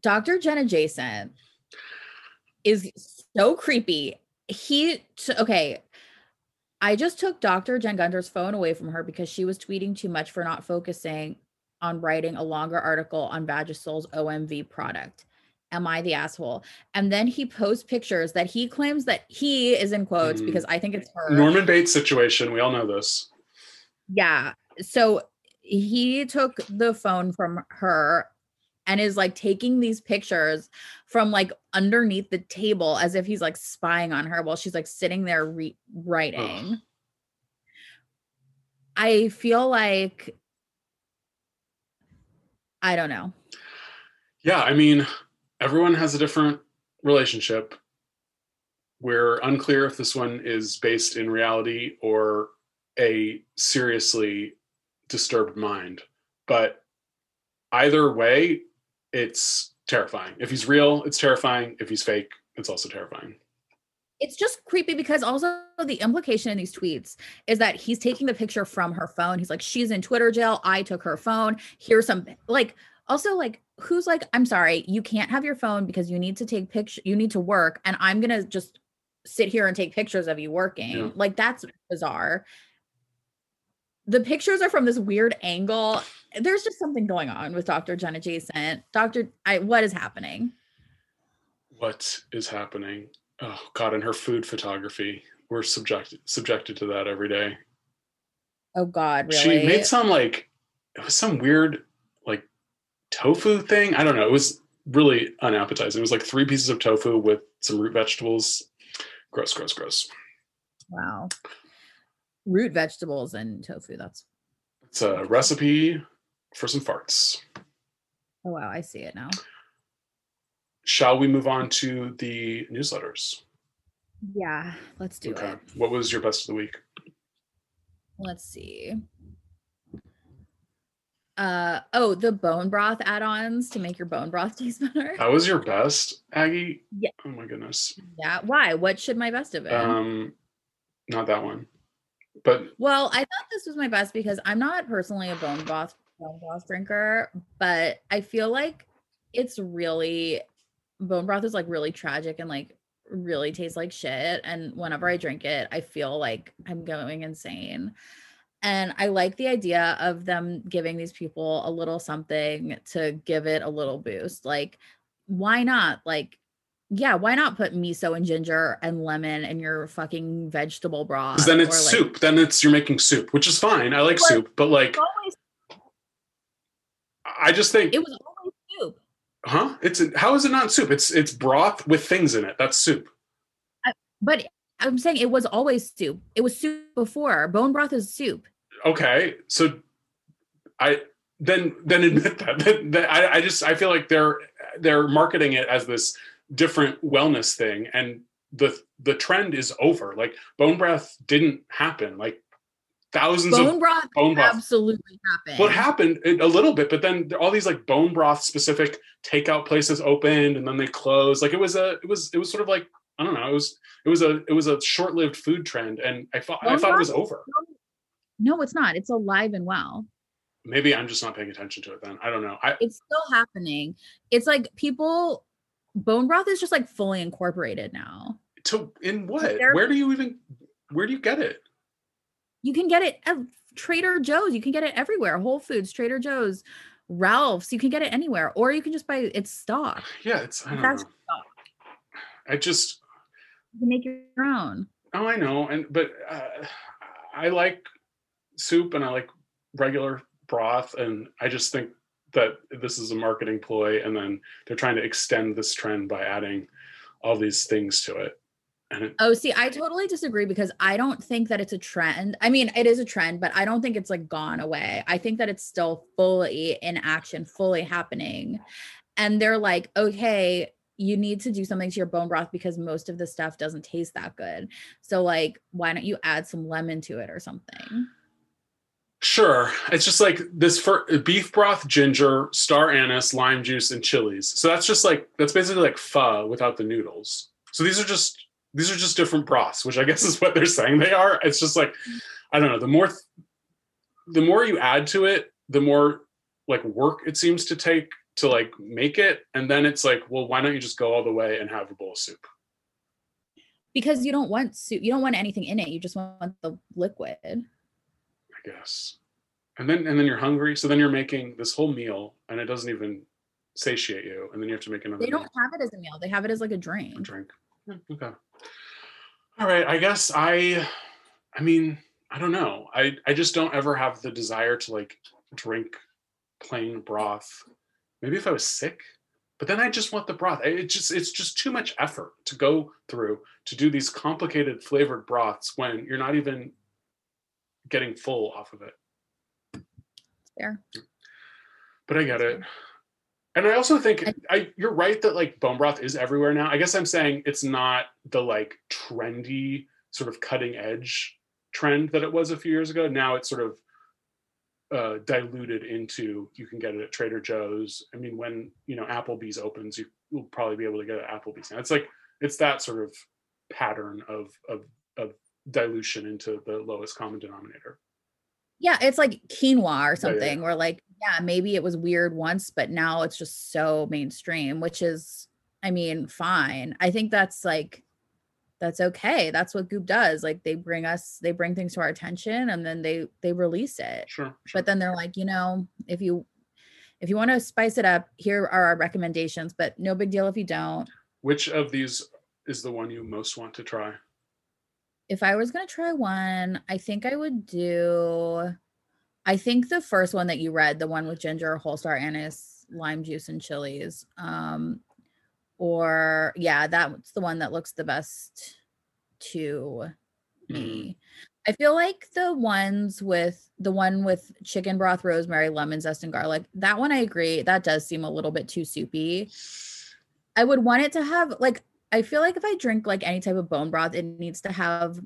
Dr. Jen Adjacent is so creepy. He t- okay. I just took Dr. Jen Gunter's phone away from her because she was tweeting too much for not focusing on writing a longer article on Vagisil's OMV product. Am I the asshole? And then he posts pictures that he claims that he is in quotes Mm. because I think it's her. Norman Bates situation. We all know this. Yeah. So he took the phone from her and is like taking these pictures from like underneath the table as if he's like spying on her while she's like sitting there re- writing. I feel like I don't know. Yeah, I mean, everyone has a different relationship. We're unclear if this one is based in reality or a seriously disturbed mind. But either way, it's terrifying. If he's real, it's terrifying. If he's fake, it's also terrifying. It's just creepy because also the implication in these tweets is that he's taking the picture from her phone. He's like, she's in Twitter jail. I took her phone. Here's some like also like who's like, I'm sorry, you can't have your phone because you need to take picture, you need to work, and I'm gonna just sit here and take pictures of you working. Yeah. Like that's bizarre. The pictures are from this weird angle. There's just something going on with Dr. Jen Adjacent. Dr. I what is happening? What is happening? Oh God, and her food photography. We're subjected subjected to that every day. Oh God, really? She made some like it was some weird like tofu thing. I don't know. It was really unappetizing. It was like three pieces of tofu with some root vegetables. Gross, gross, gross. Wow. Root vegetables and tofu. That's It's a recipe for some farts. oh wow, I see it now. Shall we move on to the newsletters? Yeah, let's do okay. it. What was your best of the week? Let's see. Uh oh, the bone broth add-ons to make your bone broth taste better. That was your best, Aggie? Yeah. Oh my goodness. Yeah. Why? What should my best have been? Um not that one. But well, I thought this was my best because I'm not personally a bone broth bone broth drinker, but I feel like it's really bone broth is like really tragic and like really tastes like shit. And whenever I drink it, I feel like I'm going insane. And I like the idea of them giving these people a little something to give it a little boost. Like, why not? Like, yeah, why not put miso and ginger and lemon in your fucking vegetable broth? then it's or, like, soup. Then it's you're making soup, which is fine. I like soup, but like always, I just think it was always soup. huh? It's how is it not soup? It's it's broth with things in it. That's soup. But I'm saying it was always soup. It was soup before. Bone broth is soup. Okay, so I then then admit that. That- that- I, I just I feel like they're they're marketing it as this different wellness thing, and the the trend is over. Like bone broth didn't happen. Like thousands Bone of broth bone broth. absolutely happened. What happened a little bit, but then all these like bone broth specific takeout places opened and then they closed. Like it was a it was it was sort of like I don't know. It was it was a it was a short lived food trend, and I thought I thought it was over. No, it's not. It's alive and well. Maybe I'm just not paying attention to it. Then I don't know. I It's still happening. It's like people bone broth is just like fully incorporated now. to in what? Where do you even where do you get it? You can get it at Trader Joe's. You can get it everywhere. Whole Foods, Trader Joe's, Ralph's. You can get it anywhere, or you can just buy it's stock. Yeah, it's I That's know. I just You can make your own. oh I know, and but uh, I like soup and I like regular broth, and I just think that this is a marketing ploy, and then they're trying to extend this trend by adding all these things to it. Oh, see, I totally disagree because I don't think that it's a trend. I mean, it is a trend, but I don't think it's like gone away. I think that it's still fully in action, fully happening. And they're like, okay, you need to do something to your bone broth because most of the stuff doesn't taste that good. So, like, why don't you add some lemon to it or something? Sure. It's just like this for beef broth, ginger, star anise, lime juice, and chilies. So that's just like that's basically like pho without the noodles. So these are just these are just different broths, which I guess is what they're saying they are. It's just like I don't know. The more th- the more you add to it, the more like work it seems to take to like make it, and then it's like, well, why don't you just go all the way and have a bowl of soup? Because you don't want soup, you don't want anything in it. You just want the liquid. I guess. And then and then you're hungry, so then you're making this whole meal, and it doesn't even satiate you, and then you have to make another. They don't meal. have it as a meal, they have it as like a drink. a drink. Yeah, Okay. All right. I guess I. I mean, I don't know. I I just don't ever have the desire to like drink plain broth. Maybe if I was sick, but then I just want the broth. It just it's just too much effort to go through to do these complicated flavored broths when you're not even getting full off of it. There. but I get it. And I also think I, you're right that like bone broth is everywhere now. I guess I'm saying it's not the like trendy sort of cutting edge trend that it was a few years ago. Now it's sort of uh, diluted into you can get it at Trader Joe's. I mean, when you know Applebee's opens, you will probably be able to get it at Applebee's now. It's like it's that sort of pattern of of of dilution into the lowest common denominator. Yeah, it's like quinoa or yeah, something, or like, yeah, maybe it was weird once, but now it's just so mainstream, which is, I mean, fine. I think that's like, that's okay. That's what Goop does. Like they bring us, they bring things to our attention and then they they release it. Sure. sure. But then they're like, you know, if you if you want to spice it up, here are our recommendations, but no big deal if you don't. Which of these is the one you most want to try? If I was gonna try one, I think I would do. I think the first one that you read, the one with ginger, whole star anise, lime juice, and chilies. Um, or yeah, that's the one that looks the best to me. I feel like the ones with the one with chicken broth, rosemary, lemon zest, and garlic. That one I agree. That does seem a little bit too soupy. I would want it to have like I feel like if I drink like any type of bone broth, it needs to have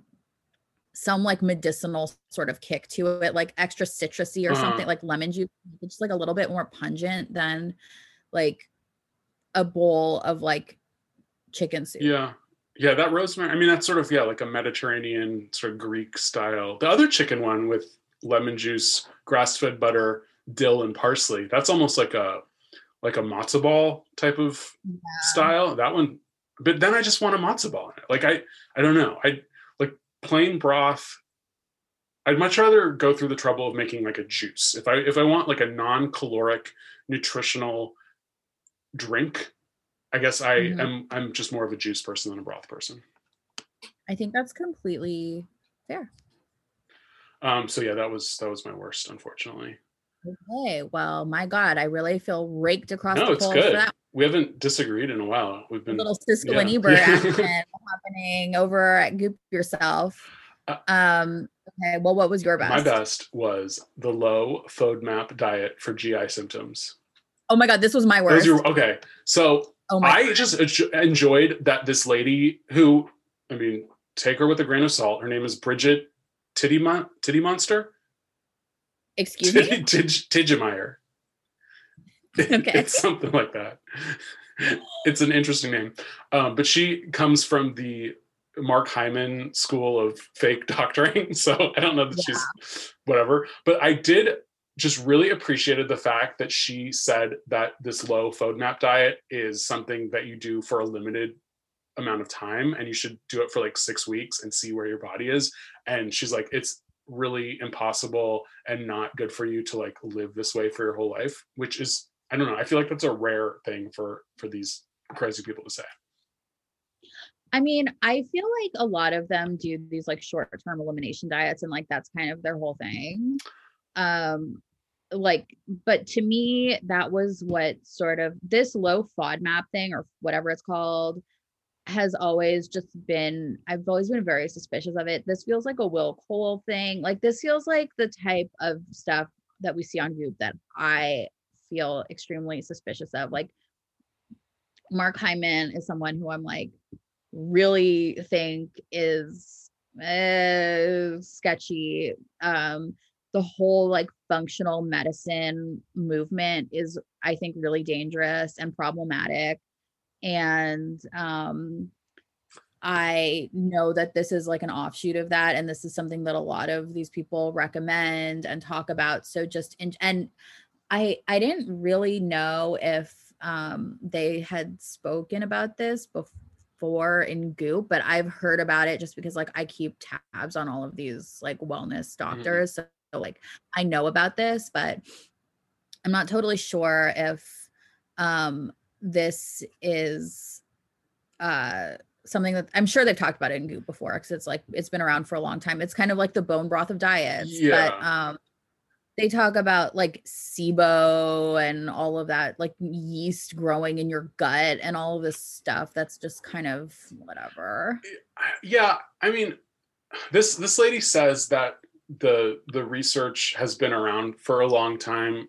some like medicinal sort of kick to it, like extra citrusy or Uh-huh. something like lemon juice. It's just like a little bit more pungent than like a bowl of like chicken soup. Yeah. Yeah, that rosemary. I mean, that's sort of yeah, like a Mediterranean sort of Greek style. The other chicken one with lemon juice, grass-fed butter, dill, and parsley. That's almost like a like a matzo ball type of style. That one, but then I just want a matzo ball in it. Like I, I don't know. I like plain broth. I'd much rather go through the trouble of making like a juice. If I if I want like a non-caloric nutritional drink, I guess I Mhm. am I'm just more of a juice person than a broth person. I think that's completely fair. Um, so yeah, that was that was my worst, unfortunately. Okay. Well, my God, I really feel raked across No, the coals for good. that We haven't disagreed in a while. We've been A little Siskel and yeah. Ebert action happening over at Goop Yourself. Uh, Um, okay, well, what was your best? my best was the low FODMAP diet for GI symptoms. Oh my god, this was my worst. your- okay, so oh I just enjoyed that this lady who, I mean, take her with a grain of salt. Her name is Brigid Titty, Mon- Titty Monster. Excuse me. Titgemeier. Okay. it's something like that. It's an interesting name, um, but she comes from the Mark Hyman school of fake doctoring. So I don't know that she's whatever, but I did just really appreciated the fact that she said that this low FODMAP diet is something that you do for a limited amount of time and you should do it for like six weeks and see where your body is. And she's like, it's really impossible and not good for you to like live this way for your whole life which is i don't know i feel like that's a rare thing for for these crazy people to say I mean, I feel like a lot of them do these like short term elimination diets and like that's kind of their whole thing. Um like but to me that was what sort of this low FODMAP thing or whatever it's called has always just been I've always been very suspicious of it. This feels like a Will Cole thing. Like this feels like the type of stuff that we see on Goop that I feel extremely suspicious of. Like Mark Hyman is someone who I'm like really think is uh, sketchy. Um the whole like functional medicine movement is I think really dangerous and problematic and um I know that this is like an offshoot of that and this is something that a lot of these people recommend and talk about so just in, and I I didn't really know if um they had spoken about this before in goop but I've heard about it just because like I keep tabs on all of these like wellness mm-hmm. doctors mm-hmm. so like I know about this but I'm not totally sure if um this is uh something that I'm sure they've talked about it in Goop before because it's like it's been around for a long time. It's kind of like the bone broth of diets. Yeah. But um they talk about like SIBO and all of that, like yeast growing in your gut and all of this stuff. That's just kind of whatever. Yeah, I mean, this this lady says that the the research has been around for a long time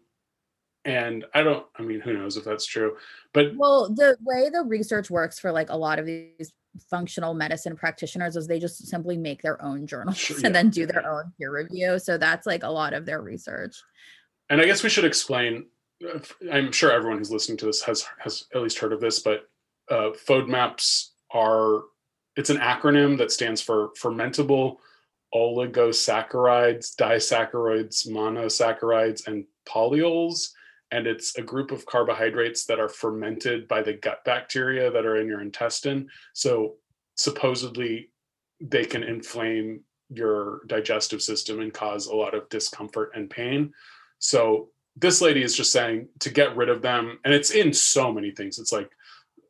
and i don't i mean who knows if that's true but well the way the research works for like a lot of these functional medicine practitioners is they just simply make their own journals sure, and yeah, then do their own peer review so that's like a lot of their research. And i guess we should explain uh, i'm sure everyone who's listening to this has has at least heard of this but uh, FODMAPs are it's an acronym that stands for fermentable oligosaccharides disaccharides monosaccharides and polyols and it's a group of carbohydrates that are fermented by the gut bacteria that are in your intestine. So supposedly they can inflame your digestive system and cause a lot of discomfort and pain. So this lady is just saying to get rid of them and it's in so many things. It's like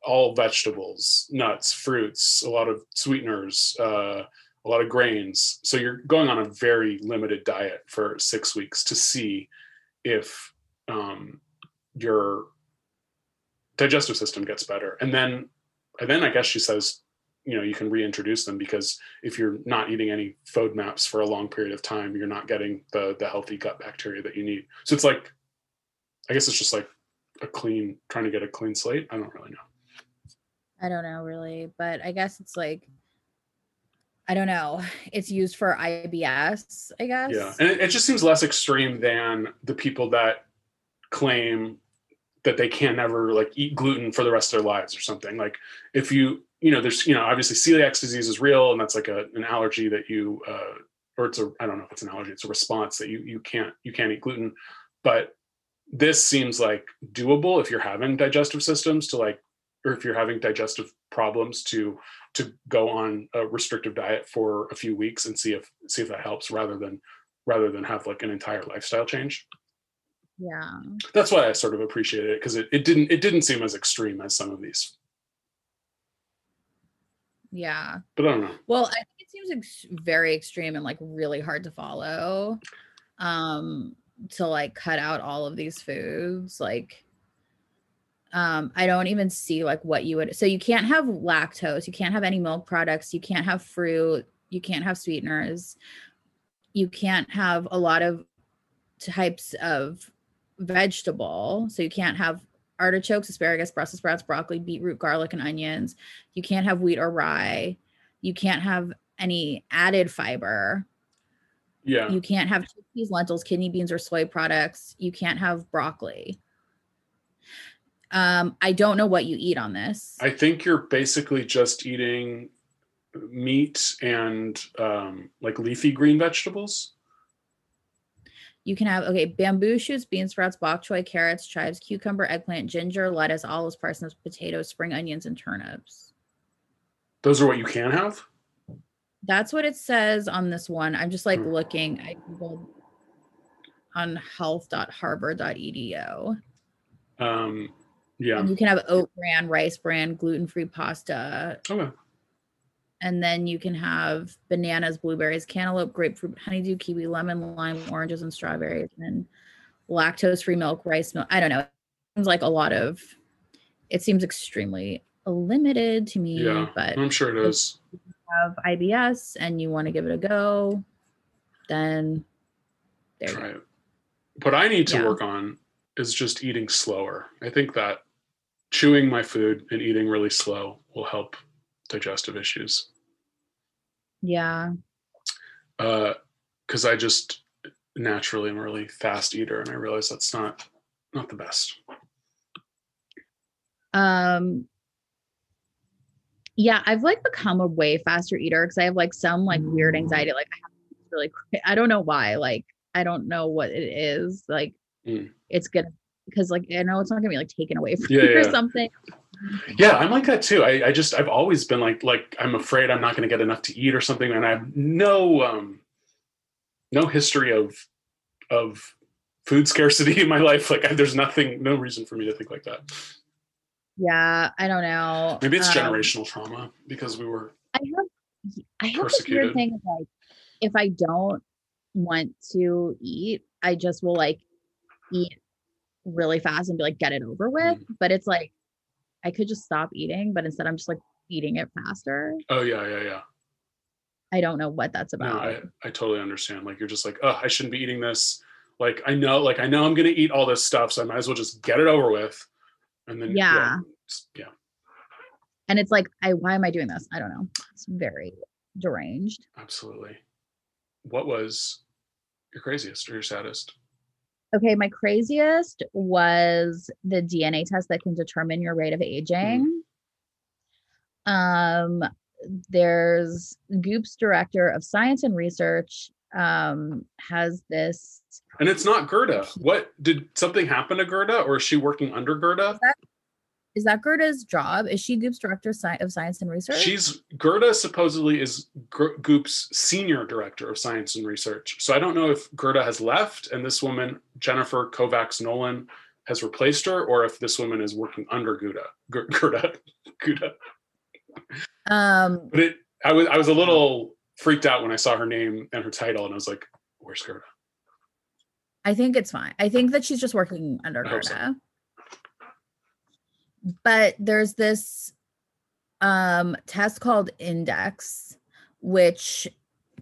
all vegetables, nuts, fruits, a lot of sweeteners, uh, a lot of grains. So you're going on a very limited diet for 6 weeks to see if um, your digestive system gets better and then and then i guess she says you know you can reintroduce them because if you're not eating any FODMAPs for a long period of time you're not getting the the healthy gut bacteria that you need so it's like i guess it's just like a clean trying to get a clean slate i don't really know i don't know really but i guess it's like I don't know. It's used for IBS, I guess. Yeah. And it, it, just seems less extreme than the people that claim that they can never like eat gluten for the rest of their lives or something. Like if you, you know, there's, you know, obviously celiac disease is real and that's like a, an allergy that you, uh, or it's a, I don't know if it's an allergy, it's a response that you, you can't, you can't eat gluten. But this seems like doable if you're having digestive systems to like, or if you're having digestive problems to, to go on a restrictive diet for a few weeks and see if, see if that helps rather than, rather than have like an entire lifestyle change yeah. That's why i sort of appreciate it because it, it didn't it didn't seem as extreme as some of these. Yeah. But i don't know. Well i think it seems ex- very extreme and like really hard to follow um to like cut out all of these foods like um i don't even see like what you would so you can't have lactose you can't have any milk products you can't have fruit you can't have sweeteners you can't have a lot of types of vegetable. So you can't have artichokes, asparagus, Brussels sprouts, broccoli, beetroot, garlic, and onions. You can't have wheat or rye. You can't have any added fiber. Yeah. You can't have chickpeas, lentils, kidney beans, or soy products. You can't have broccoli. Um, I don't know what you eat on this. I think you're basically just eating meat and um, like leafy green vegetables. You can have okay, bamboo shoots, bean sprouts, bok choy, carrots, chives, cucumber, eggplant, ginger, lettuce, olives, parsnips, potatoes, spring onions, and turnips. Those are what you can have. That's what it says on this one. I'm just like Hmm. looking. I googled on health.harvard.edu. Um, yeah. And you can have oat bran, rice bran, gluten-free pasta, Okay. And then you can have bananas, blueberries, cantaloupe, grapefruit, honeydew, kiwi, lemon, lime, oranges, and strawberries, and lactose-free milk, rice milk. I don't know. It seems like a lot of. It seems extremely limited to me, Yeah. but I'm sure it is. have IBS and you want to give it a go, then there you Try go. it. What I need to Yeah. work on is just eating slower. I think that chewing my food and eating really slow will help digestive issues. Yeah. Uh, because I just naturally am a really fast eater, and I realize that's not not the best. Um yeah, I've like become a way faster eater because I have like some like weird anxiety. Like I have really quick. I don't know why. Like I don't know what it is. Like Mm. it's gonna because like I know it's not gonna be like taken away from Yeah, me or something. Yeah, I'm like that too. I, I just I've always been like like I'm afraid I'm not going to get enough to eat or something, and I have no um no history of of food scarcity in my life. Like I, there's nothing, no reason for me to think like that. Yeah, I don't know. Maybe it's Um, generational trauma because we were I have I have this Persecuted. weird thing of like if I don't want to eat, I just will like eat really fast and be like get it over with. Mm. But it's like I could just stop eating, but instead I'm just like eating it faster. oh yeah yeah yeah. I don't know what that's No, about. I I totally understand. Like you're just like oh I shouldn't be eating this. Like I know like I know I'm going to eat all this stuff, so I might as well just get it over with. And then Yeah. it's- yeah. and it's like I why am I doing this? I don't know. It's very deranged. Absolutely. What was your craziest or your saddest? Okay, my craziest was the DNA test that can determine your rate of aging. Um, there's Goop's director of science and research um has this And it's not Gerda. What did something happen to Gerda, or is she working under Gerda? Is that Gerda's job? Is she Goop's director of science and research? She's Gerda supposedly is Goop's senior director of science and research. So I don't know if Gerda has left and this woman Jennifer Kovacs Nolan has replaced her, or if this woman is working under Gerda. Gerda, Gerda. um But it, I was I was a little freaked out when I saw her name and her title, and I was like, "Where's Gerda?" I think it's fine. I think that she's just working under hope so. But there's this um test called index which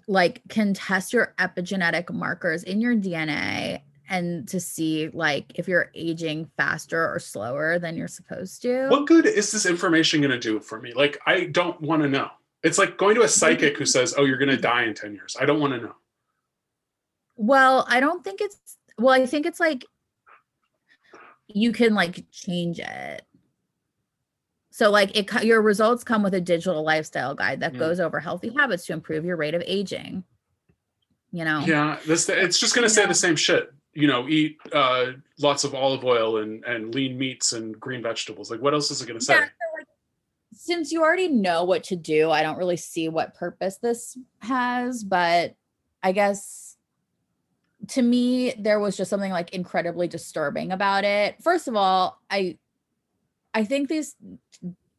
like can test your epigenetic markers in your DNA and to see like if you're aging faster or slower than you're supposed to. What good is this information going to do for me? Like, I don't want to know. It's like going to a psychic who says, "Oh, you're going to die in ten years." I don't want to know. Well, I don't think it's well, I think it's like you can like change it. So like it your results come with a digital lifestyle guide that Mm. goes over healthy habits to improve your rate of aging. You know. Yeah, this it's just going to say Yeah. the same shit. You know, eat uh, lots of olive oil and and lean meats and green vegetables. Like, what else is it going to say? Yeah, so, like, since you already know what to do, I don't really see what purpose this has, but I guess to me there was just something like incredibly disturbing about it. First of all, I I think these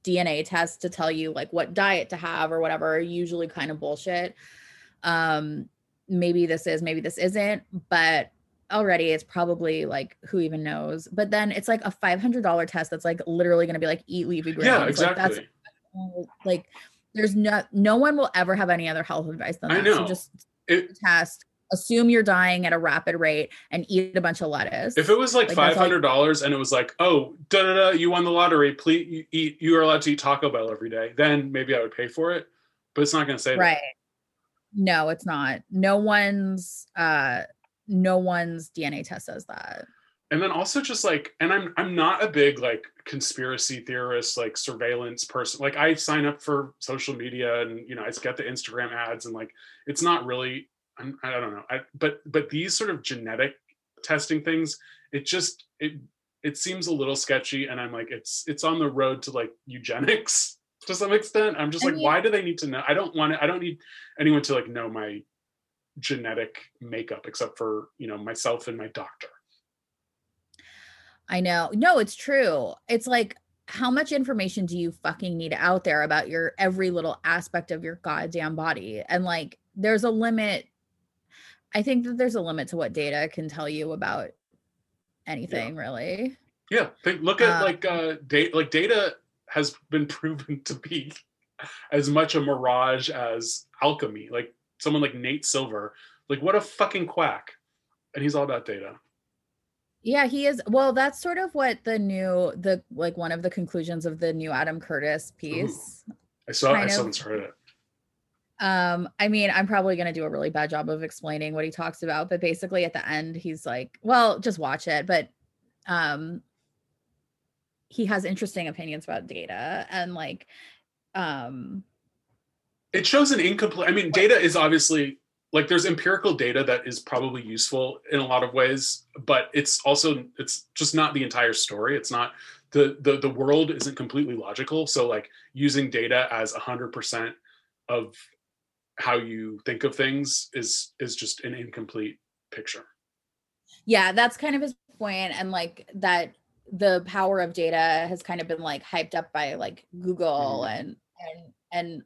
DNA tests to tell you like what diet to have or whatever are usually kind of bullshit. Um maybe this is, maybe this isn't, but already it's probably like who even knows. But then it's like a $500 test that's like literally going to be like eat leafy greens. yeah, Like, exactly. that's like there's no no one will ever have any other health advice than I that. So know. just It- test, assume you're dying at a rapid rate and eat a bunch of lettuce. if it was like Like, five hundred dollars and it was like, oh, da da da, you won the lottery. Please you eat. You are allowed to eat Taco Bell every day. Then maybe I would pay for it. But it's not going to say right. No, it's not. No one's uh no one's DNA test says that. and then also just like and i'm i'm not a big like conspiracy theorist like surveillance person like i sign up for social media and you know i get the instagram ads and like it's not really I'm, i don't know I, but but these sort of genetic testing things it just it it seems a little sketchy and i'm like it's it's on the road to like eugenics to some extent. I'm just I like, mean- why do they need to know? I don't want to, I don't need anyone to like know my genetic makeup except for, you know, myself and my doctor. I know. No, it's true. It's like, how much information do you fucking need out there about your every little aspect of your goddamn body? And like, there's a limit. I think that there's a limit to what data can tell you about anything, really. Yeah. Think, look at Uh, like, uh, data, like data has been proven to be as much a mirage as alchemy. Like someone like Nate Silver, like what a fucking quack. And he's all about data. Yeah, he is. Well, that's sort of what the new, the like one of the conclusions of the new Adam Curtis piece. I saw, I saw of. heard it. Um, I mean, I'm probably gonna do a really bad job of explaining what he talks about, but basically at the end, he's like, well, just watch it. But um he has interesting opinions about data and like um it shows an incomplete i mean data is obviously like there's empirical data that is probably useful in a lot of ways but it's also it's just not the entire story it's not the the, the world isn't completely logical so like using data as a 100% of how you think of things is is just an incomplete picture yeah, that's kind of his point and like that the power of data has kind of been like hyped up by like Google Mhm. and and and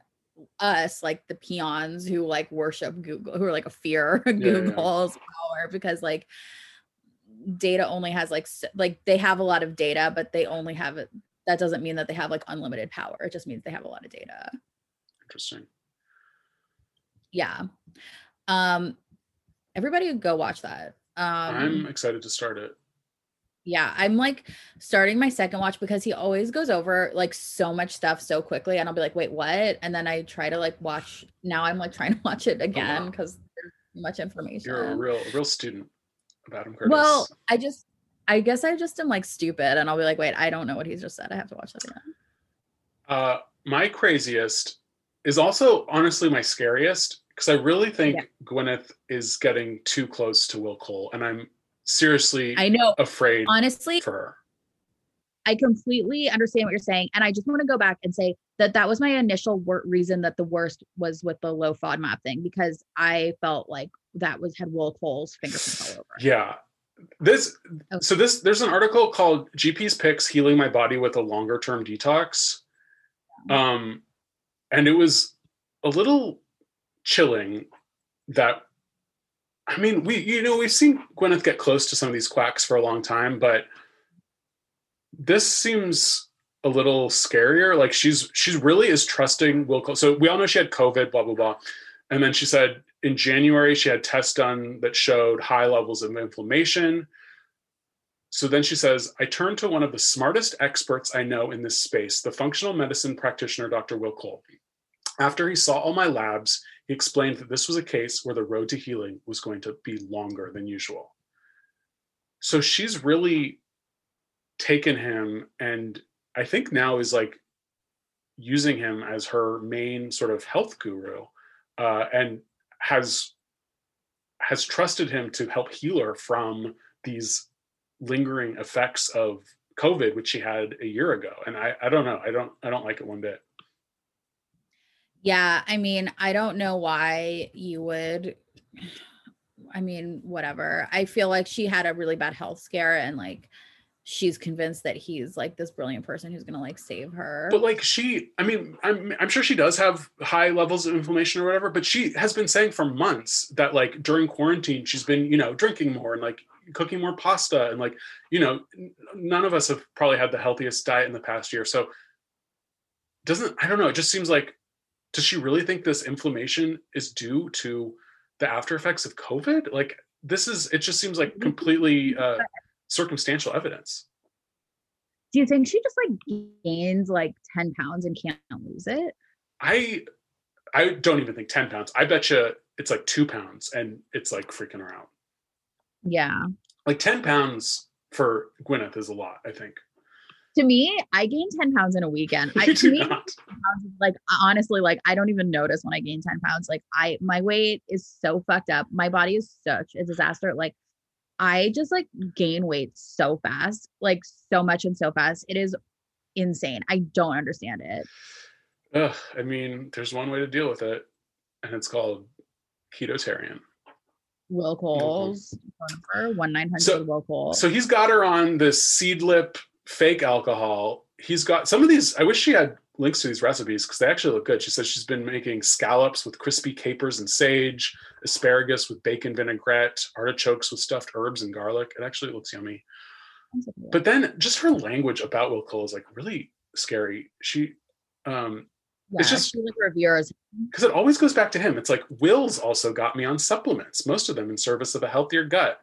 us like the peons who like worship Google who are like a fear yeah, yeah. Google's power because like data only has like like they have a lot of data but they only have it that doesn't mean that they have like unlimited power it just means they have a lot of data interesting yeah. Um everybody go watch that. Um i'm excited to start it. Yeah i'm like starting my second watch because he always goes over like so much stuff so quickly and i'll be like wait what? And then i try to like watch now i'm like trying to watch it again wow. because there's much information. You're a real a real student of adam curtis. Well i just i guess i just am like stupid and i'll be like wait i don't know what he's just said. I have to watch that again. Uh, my craziest is also honestly my scariest because I really think Yeah. Gwyneth is getting too close to Will Cole, and I'm seriously i know afraid honestly for her. I completely understand what you're saying. And I just want to go back and say that that was my initial wor- reason that the worst was with the low FODMAP thing because I felt like that was had Will Cole's fingerprints all over. it. Yeah. This Okay. so this there's an article called GP's picks healing my body with a longer term detox. Um and it was a little chilling that I mean we you know we've seen Gwyneth get close to some of these quacks for a long time but this seems a little scarier like she's she's really is trusting Will Cole. So we all know she had covid blah blah blah and then she said in January, she had tests done that showed high levels of inflammation. So then she says, I turned to one of the smartest experts I know in this space, the functional medicine practitioner, Dr. Will Cole. After he saw all my labs, he explained that this was a case where the road to healing was going to be longer than usual. So she's really taken him and I think now is like using him as her main sort of health guru uh, and has has trusted him to help heal her from these lingering effects of COVID, which she had a year ago. And I, I don't know. I don't I don't like it one bit. Yeah. I mean, I don't know why you would. I mean, whatever. I feel like she had a really bad health scare and like she's convinced that he's like this brilliant person who's to like save her. But like she, I mean, I'm I'm sure she does have high levels of inflammation or whatever, but she has been saying for months that like during quarantine she's been, you know, drinking more and like cooking more pasta and like, you know, none of us have probably had the healthiest diet in the past year. So doesn't I don't know, it just seems like does she really think this inflammation is due to the after effects of COVID? Like this is it just seems like completely uh circumstantial evidence. Do you think she just like gained like 10 pounds and can't lose it? I I don't even think 10 pounds. I bet you it's like two pounds and it's like freaking her out. Yeah. Like 10 pounds for Gwyneth is a lot, I think. To me, I gained 10 pounds in a weekend. I to me, pounds like honestly, like I don't even notice when I gain 10 pounds. Like I my weight is so fucked up. My body is such a disaster. Like I just like gain weight so fast, like so much and so fast. It is insane. I don't understand it. Ugh, I mean, there's one way to deal with it, and it's called ketotarian. Will Coles, number one nine hundred So- Will Cole. So he's got her on this seedlip fake alcohol. He's got some of these. I wish she had links to these recipes because they actually look good. She says she's been making scallops with crispy capers and sage, asparagus with bacon vinaigrette, artichokes with stuffed herbs and garlic. It actually looks yummy. But then just her language about Will Cole is like really scary. She um yeah, it's just- because it always goes back to him. It's like Will's also got me on supplements, most of them in service of a healthier gut.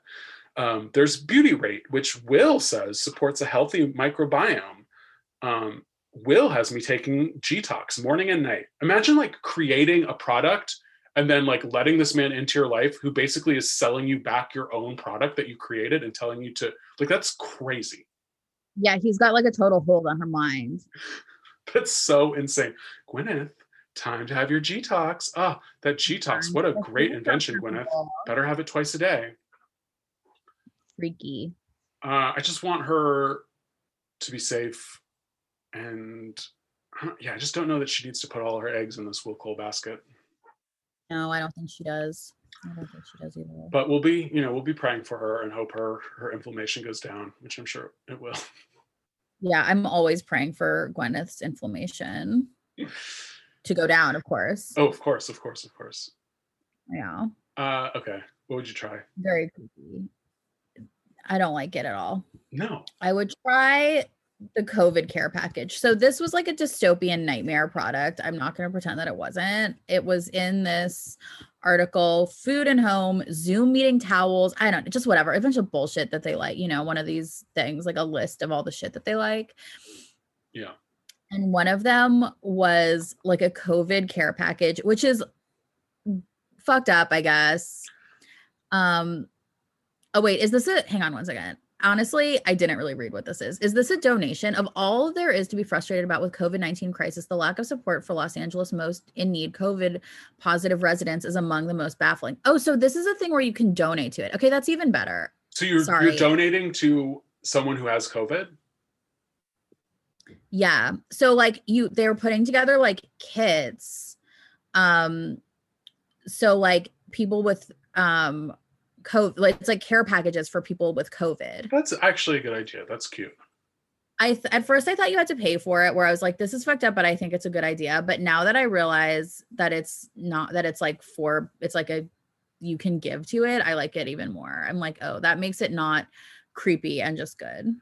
Um, there's Beauty Rate, which Will says supports a healthy microbiome. Um, Will has me taking Gtox morning and night. Imagine like creating a product and then like letting this man into your life who basically is selling you back your own product that you created and telling you to like that's crazy. Yeah, he's got like a total hold on her mind. That's so insane. Gwyneth, time to have your Gtox. Ah, that Gtox. What a great invention, Gwyneth. Better have it twice a day. Freaky. Uh, I just want her to be safe. And yeah, I just don't know that she needs to put all her eggs in this Will Cole basket. No, I don't think she does. I don't think she does either. But we'll be, you know, we'll be praying for her and hope her her inflammation goes down, which I'm sure it will. Yeah, I'm always praying for Gwyneth's inflammation to go down, of course. Oh, of course, of course, of course. Yeah, Uh, okay. What would you try? very creepy. I don't like it at all. No. I would try the COVID care package. So this was like a dystopian nightmare product. I'm not going to pretend that it wasn't. It was in this article, food and home, Zoom meeting towels. I don't just whatever, a bunch of bullshit that they like, you know, one of these things, like a list of all the shit that they like. Yeah. And one of them was like a COVID care package, which is fucked up, I guess. Um, oh wait, is this a hang on one second? Honestly, I didn't really read what this is. Is this a donation of all there is to be frustrated about with COVID-19 crisis? The lack of support for Los Angeles most in need COVID positive residents is among the most baffling. Oh, so this is a thing where you can donate to it. Okay, that's even better. So you're Sorry. you're donating to someone who has COVID? Yeah. So like you they were putting together like kits. Um so like people with um COVID like it's like care packages for people with COVID. That's actually a good idea. That's cute. I th- at first I thought you had to pay for it where I was like this is fucked up but I think it's a good idea. But now that I realize that it's not that it's like for it's like a you can give to it, I like it even more. I'm like, "Oh, that makes it not creepy and just good."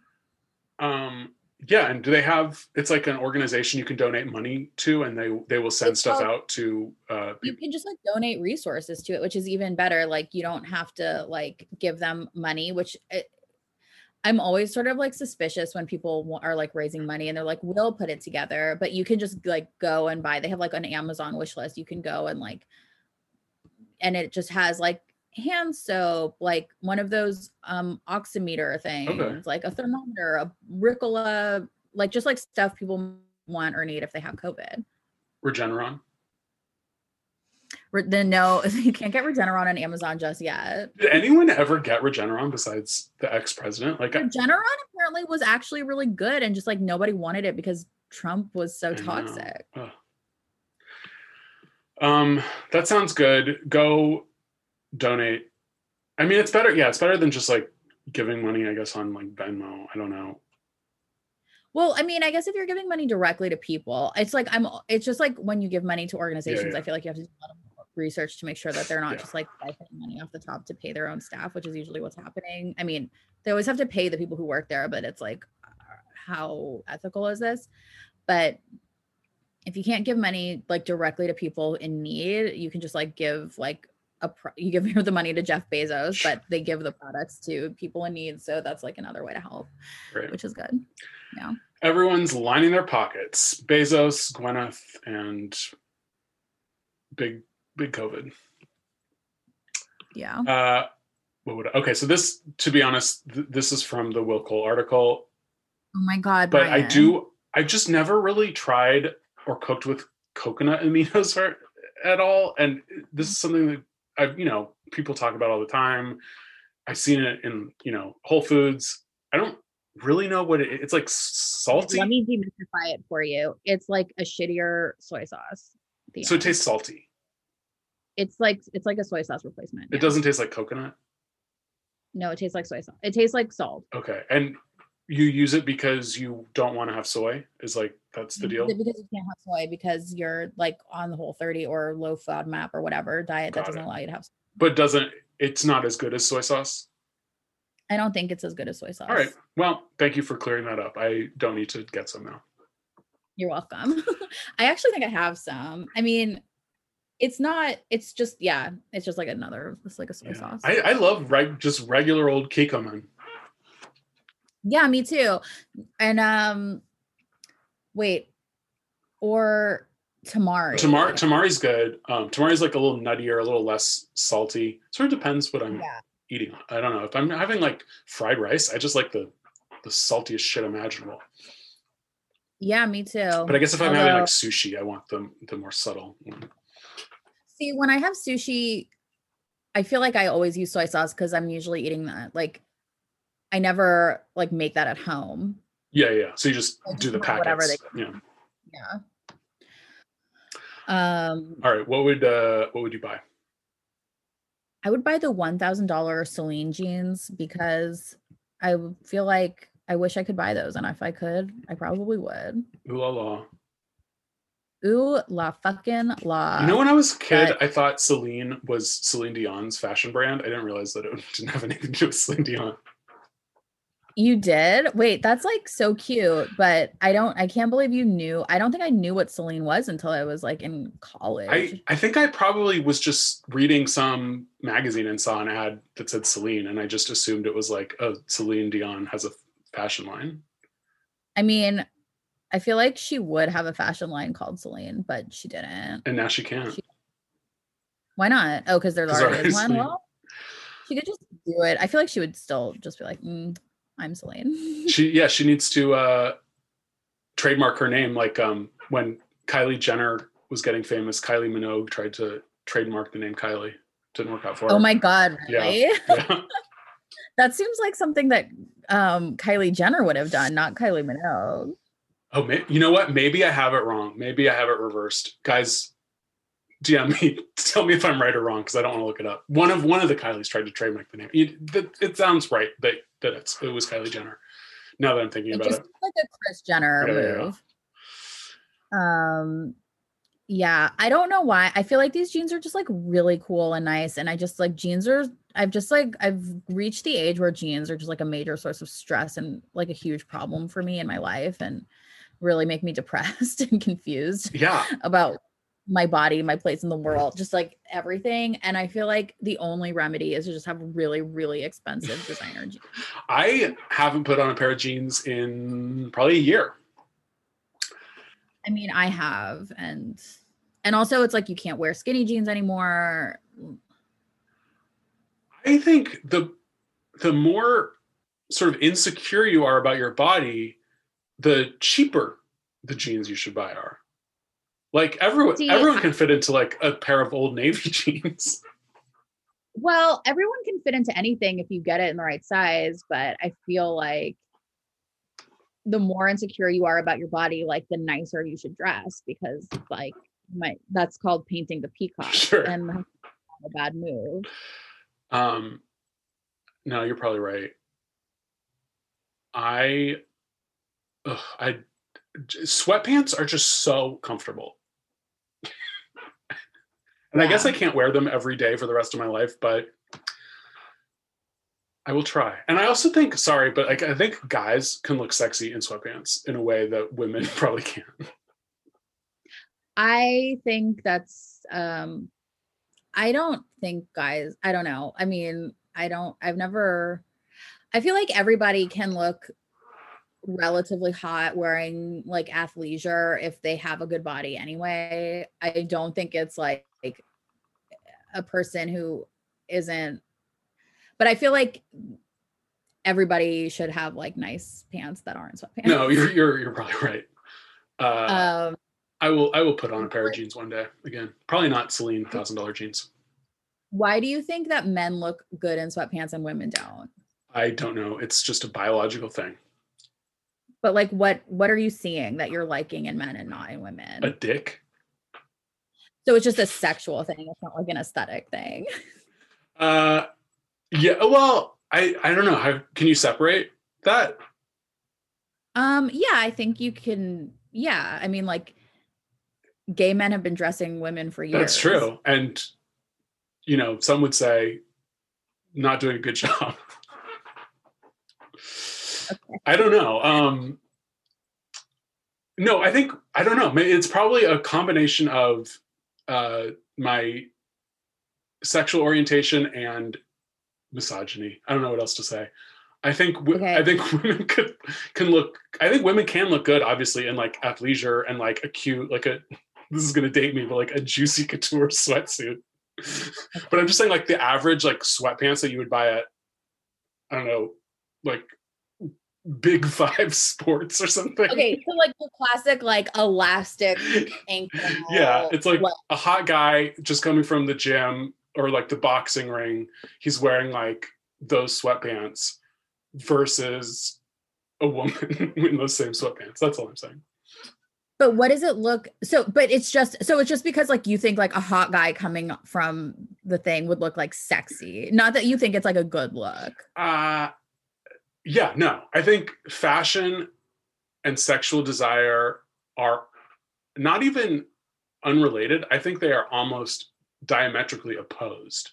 Um, yeah, and do they have? It's like an organization you can donate money to, and they they will send It's stuff called- out to. Uh, you can just like donate resources to it which is even better like you don't have to like give them money which it, i'm always sort of like suspicious when people are like raising money and they're like we'll put it together but you can just like go and buy they have like an amazon wish list you can go and like and it just has like hand soap like one of those um oximeter things like a thermometer a ricola like just like stuff people want or need if they have covid Regeneron. Re- then no, you can't get Regeneron on Amazon just yet. Did anyone ever get Regeneron besides the ex president? Like, I, Regeneron apparently was actually really good, and just like nobody wanted it because Trump was so I toxic. Um, that sounds good. Go donate. I mean, it's better. Yeah, it's better than just like giving money. I guess on like Venmo. I don't know. Well, I mean, I guess if you're giving money directly to people, it's like I'm. It's just like when you give money to organizations, yeah. I feel like you have to do a lot of research to make sure that they're not Yeah. just like siphoning money off the top to pay their own staff, which is usually what's happening. I mean, they always have to pay the people who work there, but it's like, how ethical is this? But if you can't give money like directly to people in need, you can just like give like a pro- you give the money to Jeff Bezos, but they give the products to people in need. So that's like another way to help, Right. which is good. Yeah. Everyone's lining their pockets. Bezos, Gwyneth, and big big COVID. Yeah. Uh, what would okay? So this, to be honest, th- this is from the Will Cole article. Oh my god. but I do. I just never really tried or cooked with coconut aminos at all, and this is something that I, you know, people talk about all the time. I've seen it in, you know, Whole Foods. I don't really know what it, it's like. Salty. Let me demystify it for you. It's like a shittier soy sauce. so it tastes salty. It's like it's like a soy sauce replacement. It yeah. doesn't taste like coconut. No, it tastes like soy sauce. It tastes like salt. Okay, and you use it because you don't want to have soy. Is like that's the deal. Because you can't have soy because you're like on the whole 30 or low FODMAP or whatever diet that doesn't it. allow you to have. But doesn't it's not as good as soy sauce? I don't think it's as good as soy sauce. All right. Well, thank you for clearing that up. I don't need to get some now. You're welcome. I actually think I have some. I mean, it's not, it's just, yeah, it's just like another, it's like a soy Yeah. sauce. I, I love reg- just regular old Kikkoman. Yeah, me too. And, um, wait, or tamari. Tamar tamari's good. Um, tamari's like a little nuttier, a little less salty. Sort of depends what I'm Yeah. eating. I don't know if I'm having like fried rice. I just like the the saltiest shit imaginable. Yeah, me too. But I guess if I'm having like sushi, I want the the more subtle. one. See, when I have sushi, I feel like I always use soy sauce because I'm usually eating that. Like, I never like make that at home. Yeah, yeah. So you just Like, do the whatever packets. they- Yeah. Yeah. Um, All right. What would uh what would you buy? I would buy the one thousand dollar Celine jeans because I feel like I wish I could buy those, and if I could, I probably would. Ooh la la. Ooh la fucking la! You know, when I was a kid, but- I thought Celine was Celine Dion's fashion brand. I didn't realize that it didn't have anything to do with Celine Dion. You did? Wait, that's like so cute, but I don't I can't believe you knew. I don't think I knew what Celine was until I was like in college. I, I think I probably was just reading some magazine and saw an ad that said Celine, and I just assumed it was like, oh, Celine Dion has a fashion line. I mean, I feel like she would have a fashion line called Celine, but she didn't. And now she can't. She- Why not? Oh, because there's already one. Well, she could just do it. I feel like she would still just be like, mm, I'm Celine. She yeah, she needs to uh trademark her name. Like um when Kylie Jenner was getting famous, Kylie Minogue tried to trademark the name Kylie. Didn't work out for her. oh my god, really? Yeah. that seems like something that um Kylie Jenner would have done, not Kylie Minogue. Oh, may- you know what? Maybe I have it wrong. Maybe I have it reversed. Guys, DM me. Tell me if I'm right or wrong because I don't want to look it up. One of one of the Kylies tried to trademark the name. It, that- it sounds right that that it's it was Kylie Jenner. Now that I'm thinking It about just it, like a Kris Jenner Yeah, yeah, yeah. move. Um yeah, I don't know why. I feel like these jeans are just like really cool and nice. And I just like jeans are I've just like I've reached the age where jeans are just like a major source of stress and like a huge problem for me in my life and really make me depressed and confused yeah, about my body, my place in the world, just like everything. And I feel like the only remedy is to just have really, really expensive designer jeans. I haven't put on a pair of jeans in probably a year. I mean, I have, and and also it's like you can't wear skinny jeans anymore. I think the the more sort of insecure you are about your body, the cheaper the jeans you should buy are. Like everyone See, everyone can fit into like a pair of old navy jeans. Well, everyone can fit into anything if you get it in the right size, but I feel like the more insecure you are about your body, like the nicer you should dress because like my that's called painting the peacock Sure. and that's not a bad move. Um no, you're probably right. I ugh, I sweatpants are just so comfortable. And I guess I can't wear them every day for the rest of my life, but I will try. And I also think, sorry, but like I think guys can look sexy in sweatpants in a way that women probably can't. I think that's um I don't think guys, I don't know. I mean, I don't I've never I feel like everybody can look relatively hot wearing like athleisure if they have a good body anyway. I don't think it's like a person who isn't but I feel like everybody should have like nice pants that aren't sweatpants. No, you're you're you're probably right. Uh, um I will I will put on a pair of jeans one day again. Probably not Celine thousand dollar jeans. why do you think that men look good in sweatpants and women don't? I don't know. It's just a biological thing. But like what what are you seeing that you're liking in men and not in women? A dick. So it's just a sexual thing. It's not like an aesthetic thing. Uh, yeah. Well, I I don't know. How can you separate that? Um, yeah, I think you can. Yeah, I mean, like, gay men have been dressing women for years. That's true. And you know, some would say not doing a good job. I don't know. Um no, I think I don't know. It's probably a combination of uh my sexual orientation and misogyny. I don't know what else to say. I think w- Okay. I think women could can look. I think women can look good, obviously, in like athleisure and like a cute, like a. This is gonna date me, but like a juicy couture sweatsuit. but I'm just saying, like the average like sweatpants that you would buy at, I don't know, like Big Five Sports or something. Okay, so like the classic, like elastic ankle. yeah, it's like what- a hot guy just coming from the gym or like the boxing ring. He's wearing like those sweatpants versus a woman in those same sweatpants. That's all I'm saying. But what does it look so? But it's just so it's just because like you think like a hot guy coming from the thing would look like sexy, not that you think it's like a good look. Uh yeah, no. I think fashion and sexual desire are not even unrelated. I think they are almost diametrically opposed.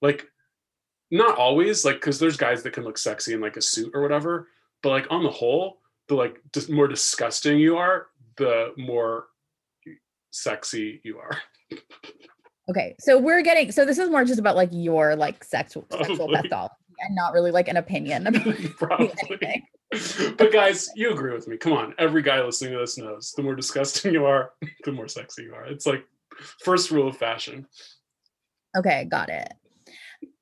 Like not always, like cuz there's guys that can look sexy in like a suit or whatever, but like on the whole, the like dis- more disgusting you are, the more sexy you are. Okay, so we're getting so this is more just about like your like sexual sexual pathology and not really like an opinion about Probably. anything. but guys, you agree with me. Come on. Every guy listening to this knows the more disgusting you are, the more sexy you are. It's like first rule of fashion. Okay, got it.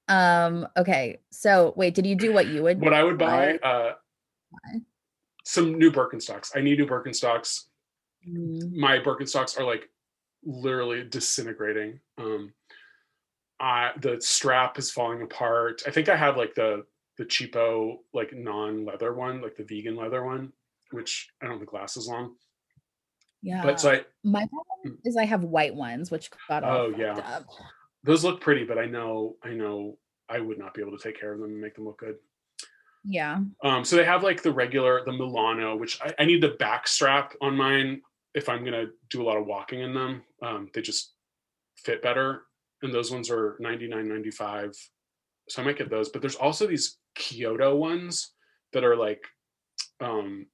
Um, okay. So wait, did you do what you would What I would buy, uh Buy. some new Birkenstocks. I need new Birkenstocks. Mm, My Birkenstocks are like literally disintegrating. Um I the strap is falling apart. I think I have like the the cheapo like non-leather one, like the vegan leather one, which I don't think lasts as long. yeah. But so I my problem is I have white ones which got all Oh, yeah. up. those look pretty, but I know I know I would not be able to take care of them and make them look good. Yeah. Um, so they have like the regular, the Milano, which I, I need the back strap on mine if I'm gonna do a lot of walking in them. Um, they just fit better, and those ones are 99.95. So I might get those. But there's also these Kyoto ones that are like, um,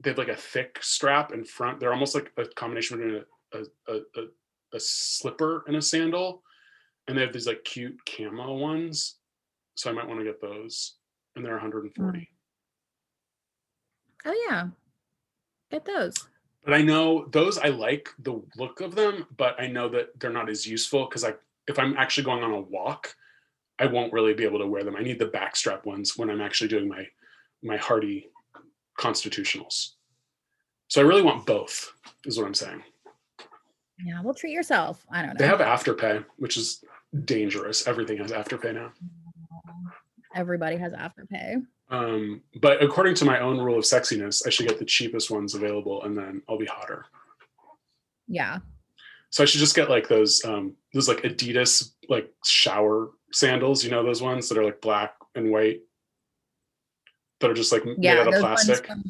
they have like a thick strap in front. They're almost like a combination between a a, a, a, a slipper and a sandal, and they have these like cute camo ones. So I might want to get those, and they're 140. Oh yeah. Get those. But I know those I like the look of them, but I know that they're not as useful because I if I'm actually going on a walk, I won't really be able to wear them. I need the backstrap ones when I'm actually doing my my hardy constitutionals. So I really want both, is what I'm saying. Yeah, well treat yourself. I don't know. They have afterpay, which is dangerous. Everything has afterpay now. Everybody has afterpay. Um, but according to my own rule of sexiness, I should get the cheapest ones available and then I'll be hotter. Yeah. So I should just get like those um those like Adidas like shower sandals, you know those ones that are like black and white that are just like Yeah. made out of plastic. from-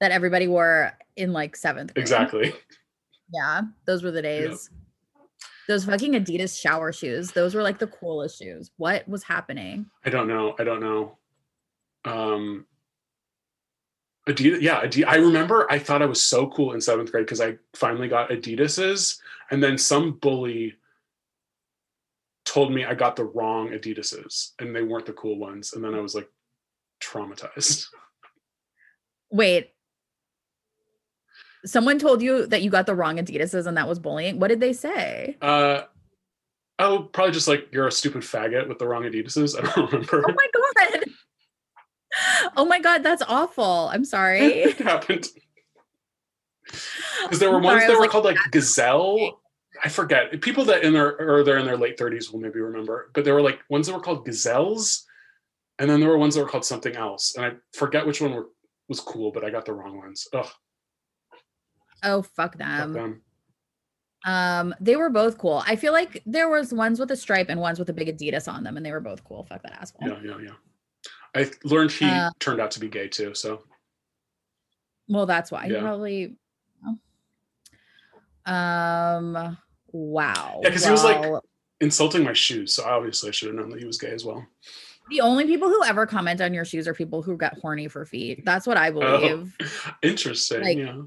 that everybody wore in like seventh grade. Exactly. Yeah. Those were the days. Those fucking Adidas shower shoes. Those were like the coolest shoes. What was happening? I don't know. I don't know. Um Adidas, yeah, Adidas. I remember I thought I was so cool in seventh grade because I finally got Adidas's, and then some bully told me I got the wrong Adidas's and they weren't the cool ones. And then I was like traumatized. Wait. Someone told you that you got the wrong Adidas's and that was bullying. What did they say? Uh, oh, probably just like you're a stupid faggot with the wrong Adidas's. I don't remember. Oh my god. Oh my god, that's awful. I'm sorry. it happened because there were I'm ones sorry, that were like, called like Gazelle. I forget. People that in their or they're in their late 30s will maybe remember, but there were like ones that were called gazelles, and then there were ones that were called something else, and I forget which one were was cool, but I got the wrong ones. Ugh, Oh fuck fuck them. them. Um, they were both cool. I feel like there was ones with a stripe and ones with a big Adidas on them, and they were both cool. Fuck that asshole. Yeah, yeah, yeah. I learned he Uh, turned out to be gay too. So Well, that's why. He probably. oh. Um. Wow. Yeah, 'cause he was, like, insulting my shoes. So obviously I should have known that he was gay as well. the only people who ever comment on your shoes are people who get horny for feet. That's what I believe. Oh, interesting. Like, yeah.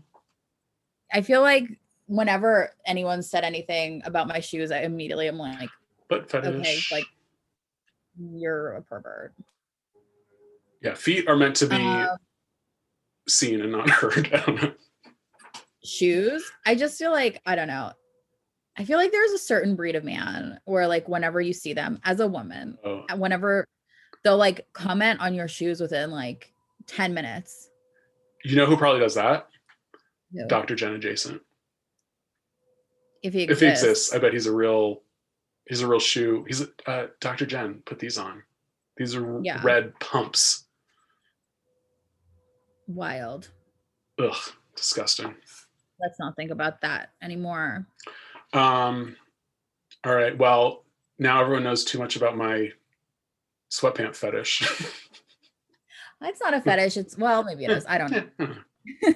I feel like whenever anyone said anything about my shoes, I immediately am like, But fetish. okay, like you're a pervert. Yeah, feet are meant to be Um, seen and not heard. I don't know. shoes i just feel like i don't know i feel like there's a certain breed of man where like whenever you see them as a woman Oh, and whenever they'll like comment on your shoes within like 10 minutes you know who probably does that? Dr. Jen adjacent. if he If exists, he exists, I bet he's a real he's a real shoe. He's a, uh, Dr. Jen, put these on. These are Yeah. red pumps. Wild Ugh, disgusting. let's not think about that anymore Um, all right. Well, now everyone knows too much about my sweatpant fetish. it's not a fetish it's well maybe it is i don't know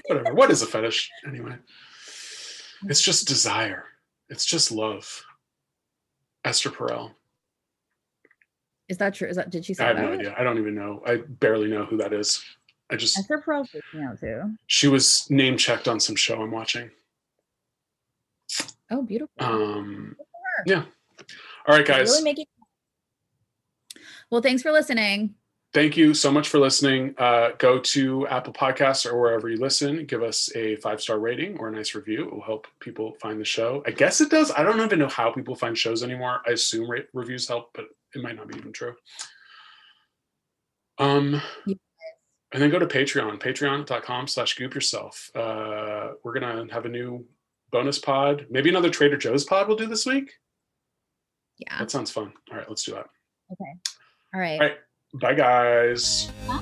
Whatever. What is a fetish anyway? It's just desire. It's just love. Esther Perel. is that true is that did she say I have that no idea. I don't even know. I barely know who that is. I just Esther Perel freaks me out too she was name checked on some show I'm watching. oh beautiful Um yeah. All right, guys. really making well thanks for listening thank you so much for listening. Uh, go to Apple Podcasts or wherever you listen. Give us a five star rating or a nice review. It will help people find the show. I guess it does. I don't even know how people find shows anymore. I assume ra- reviews help, but it might not be even true. Um, Yes. And then go to Patreon, patreon.com slash goop yourself. Uh, we're going to have a new bonus pod, maybe another Trader Joe's pod we'll do this week. yeah That sounds fun. All right, let's do that. okay all right All right. Bye, guys. How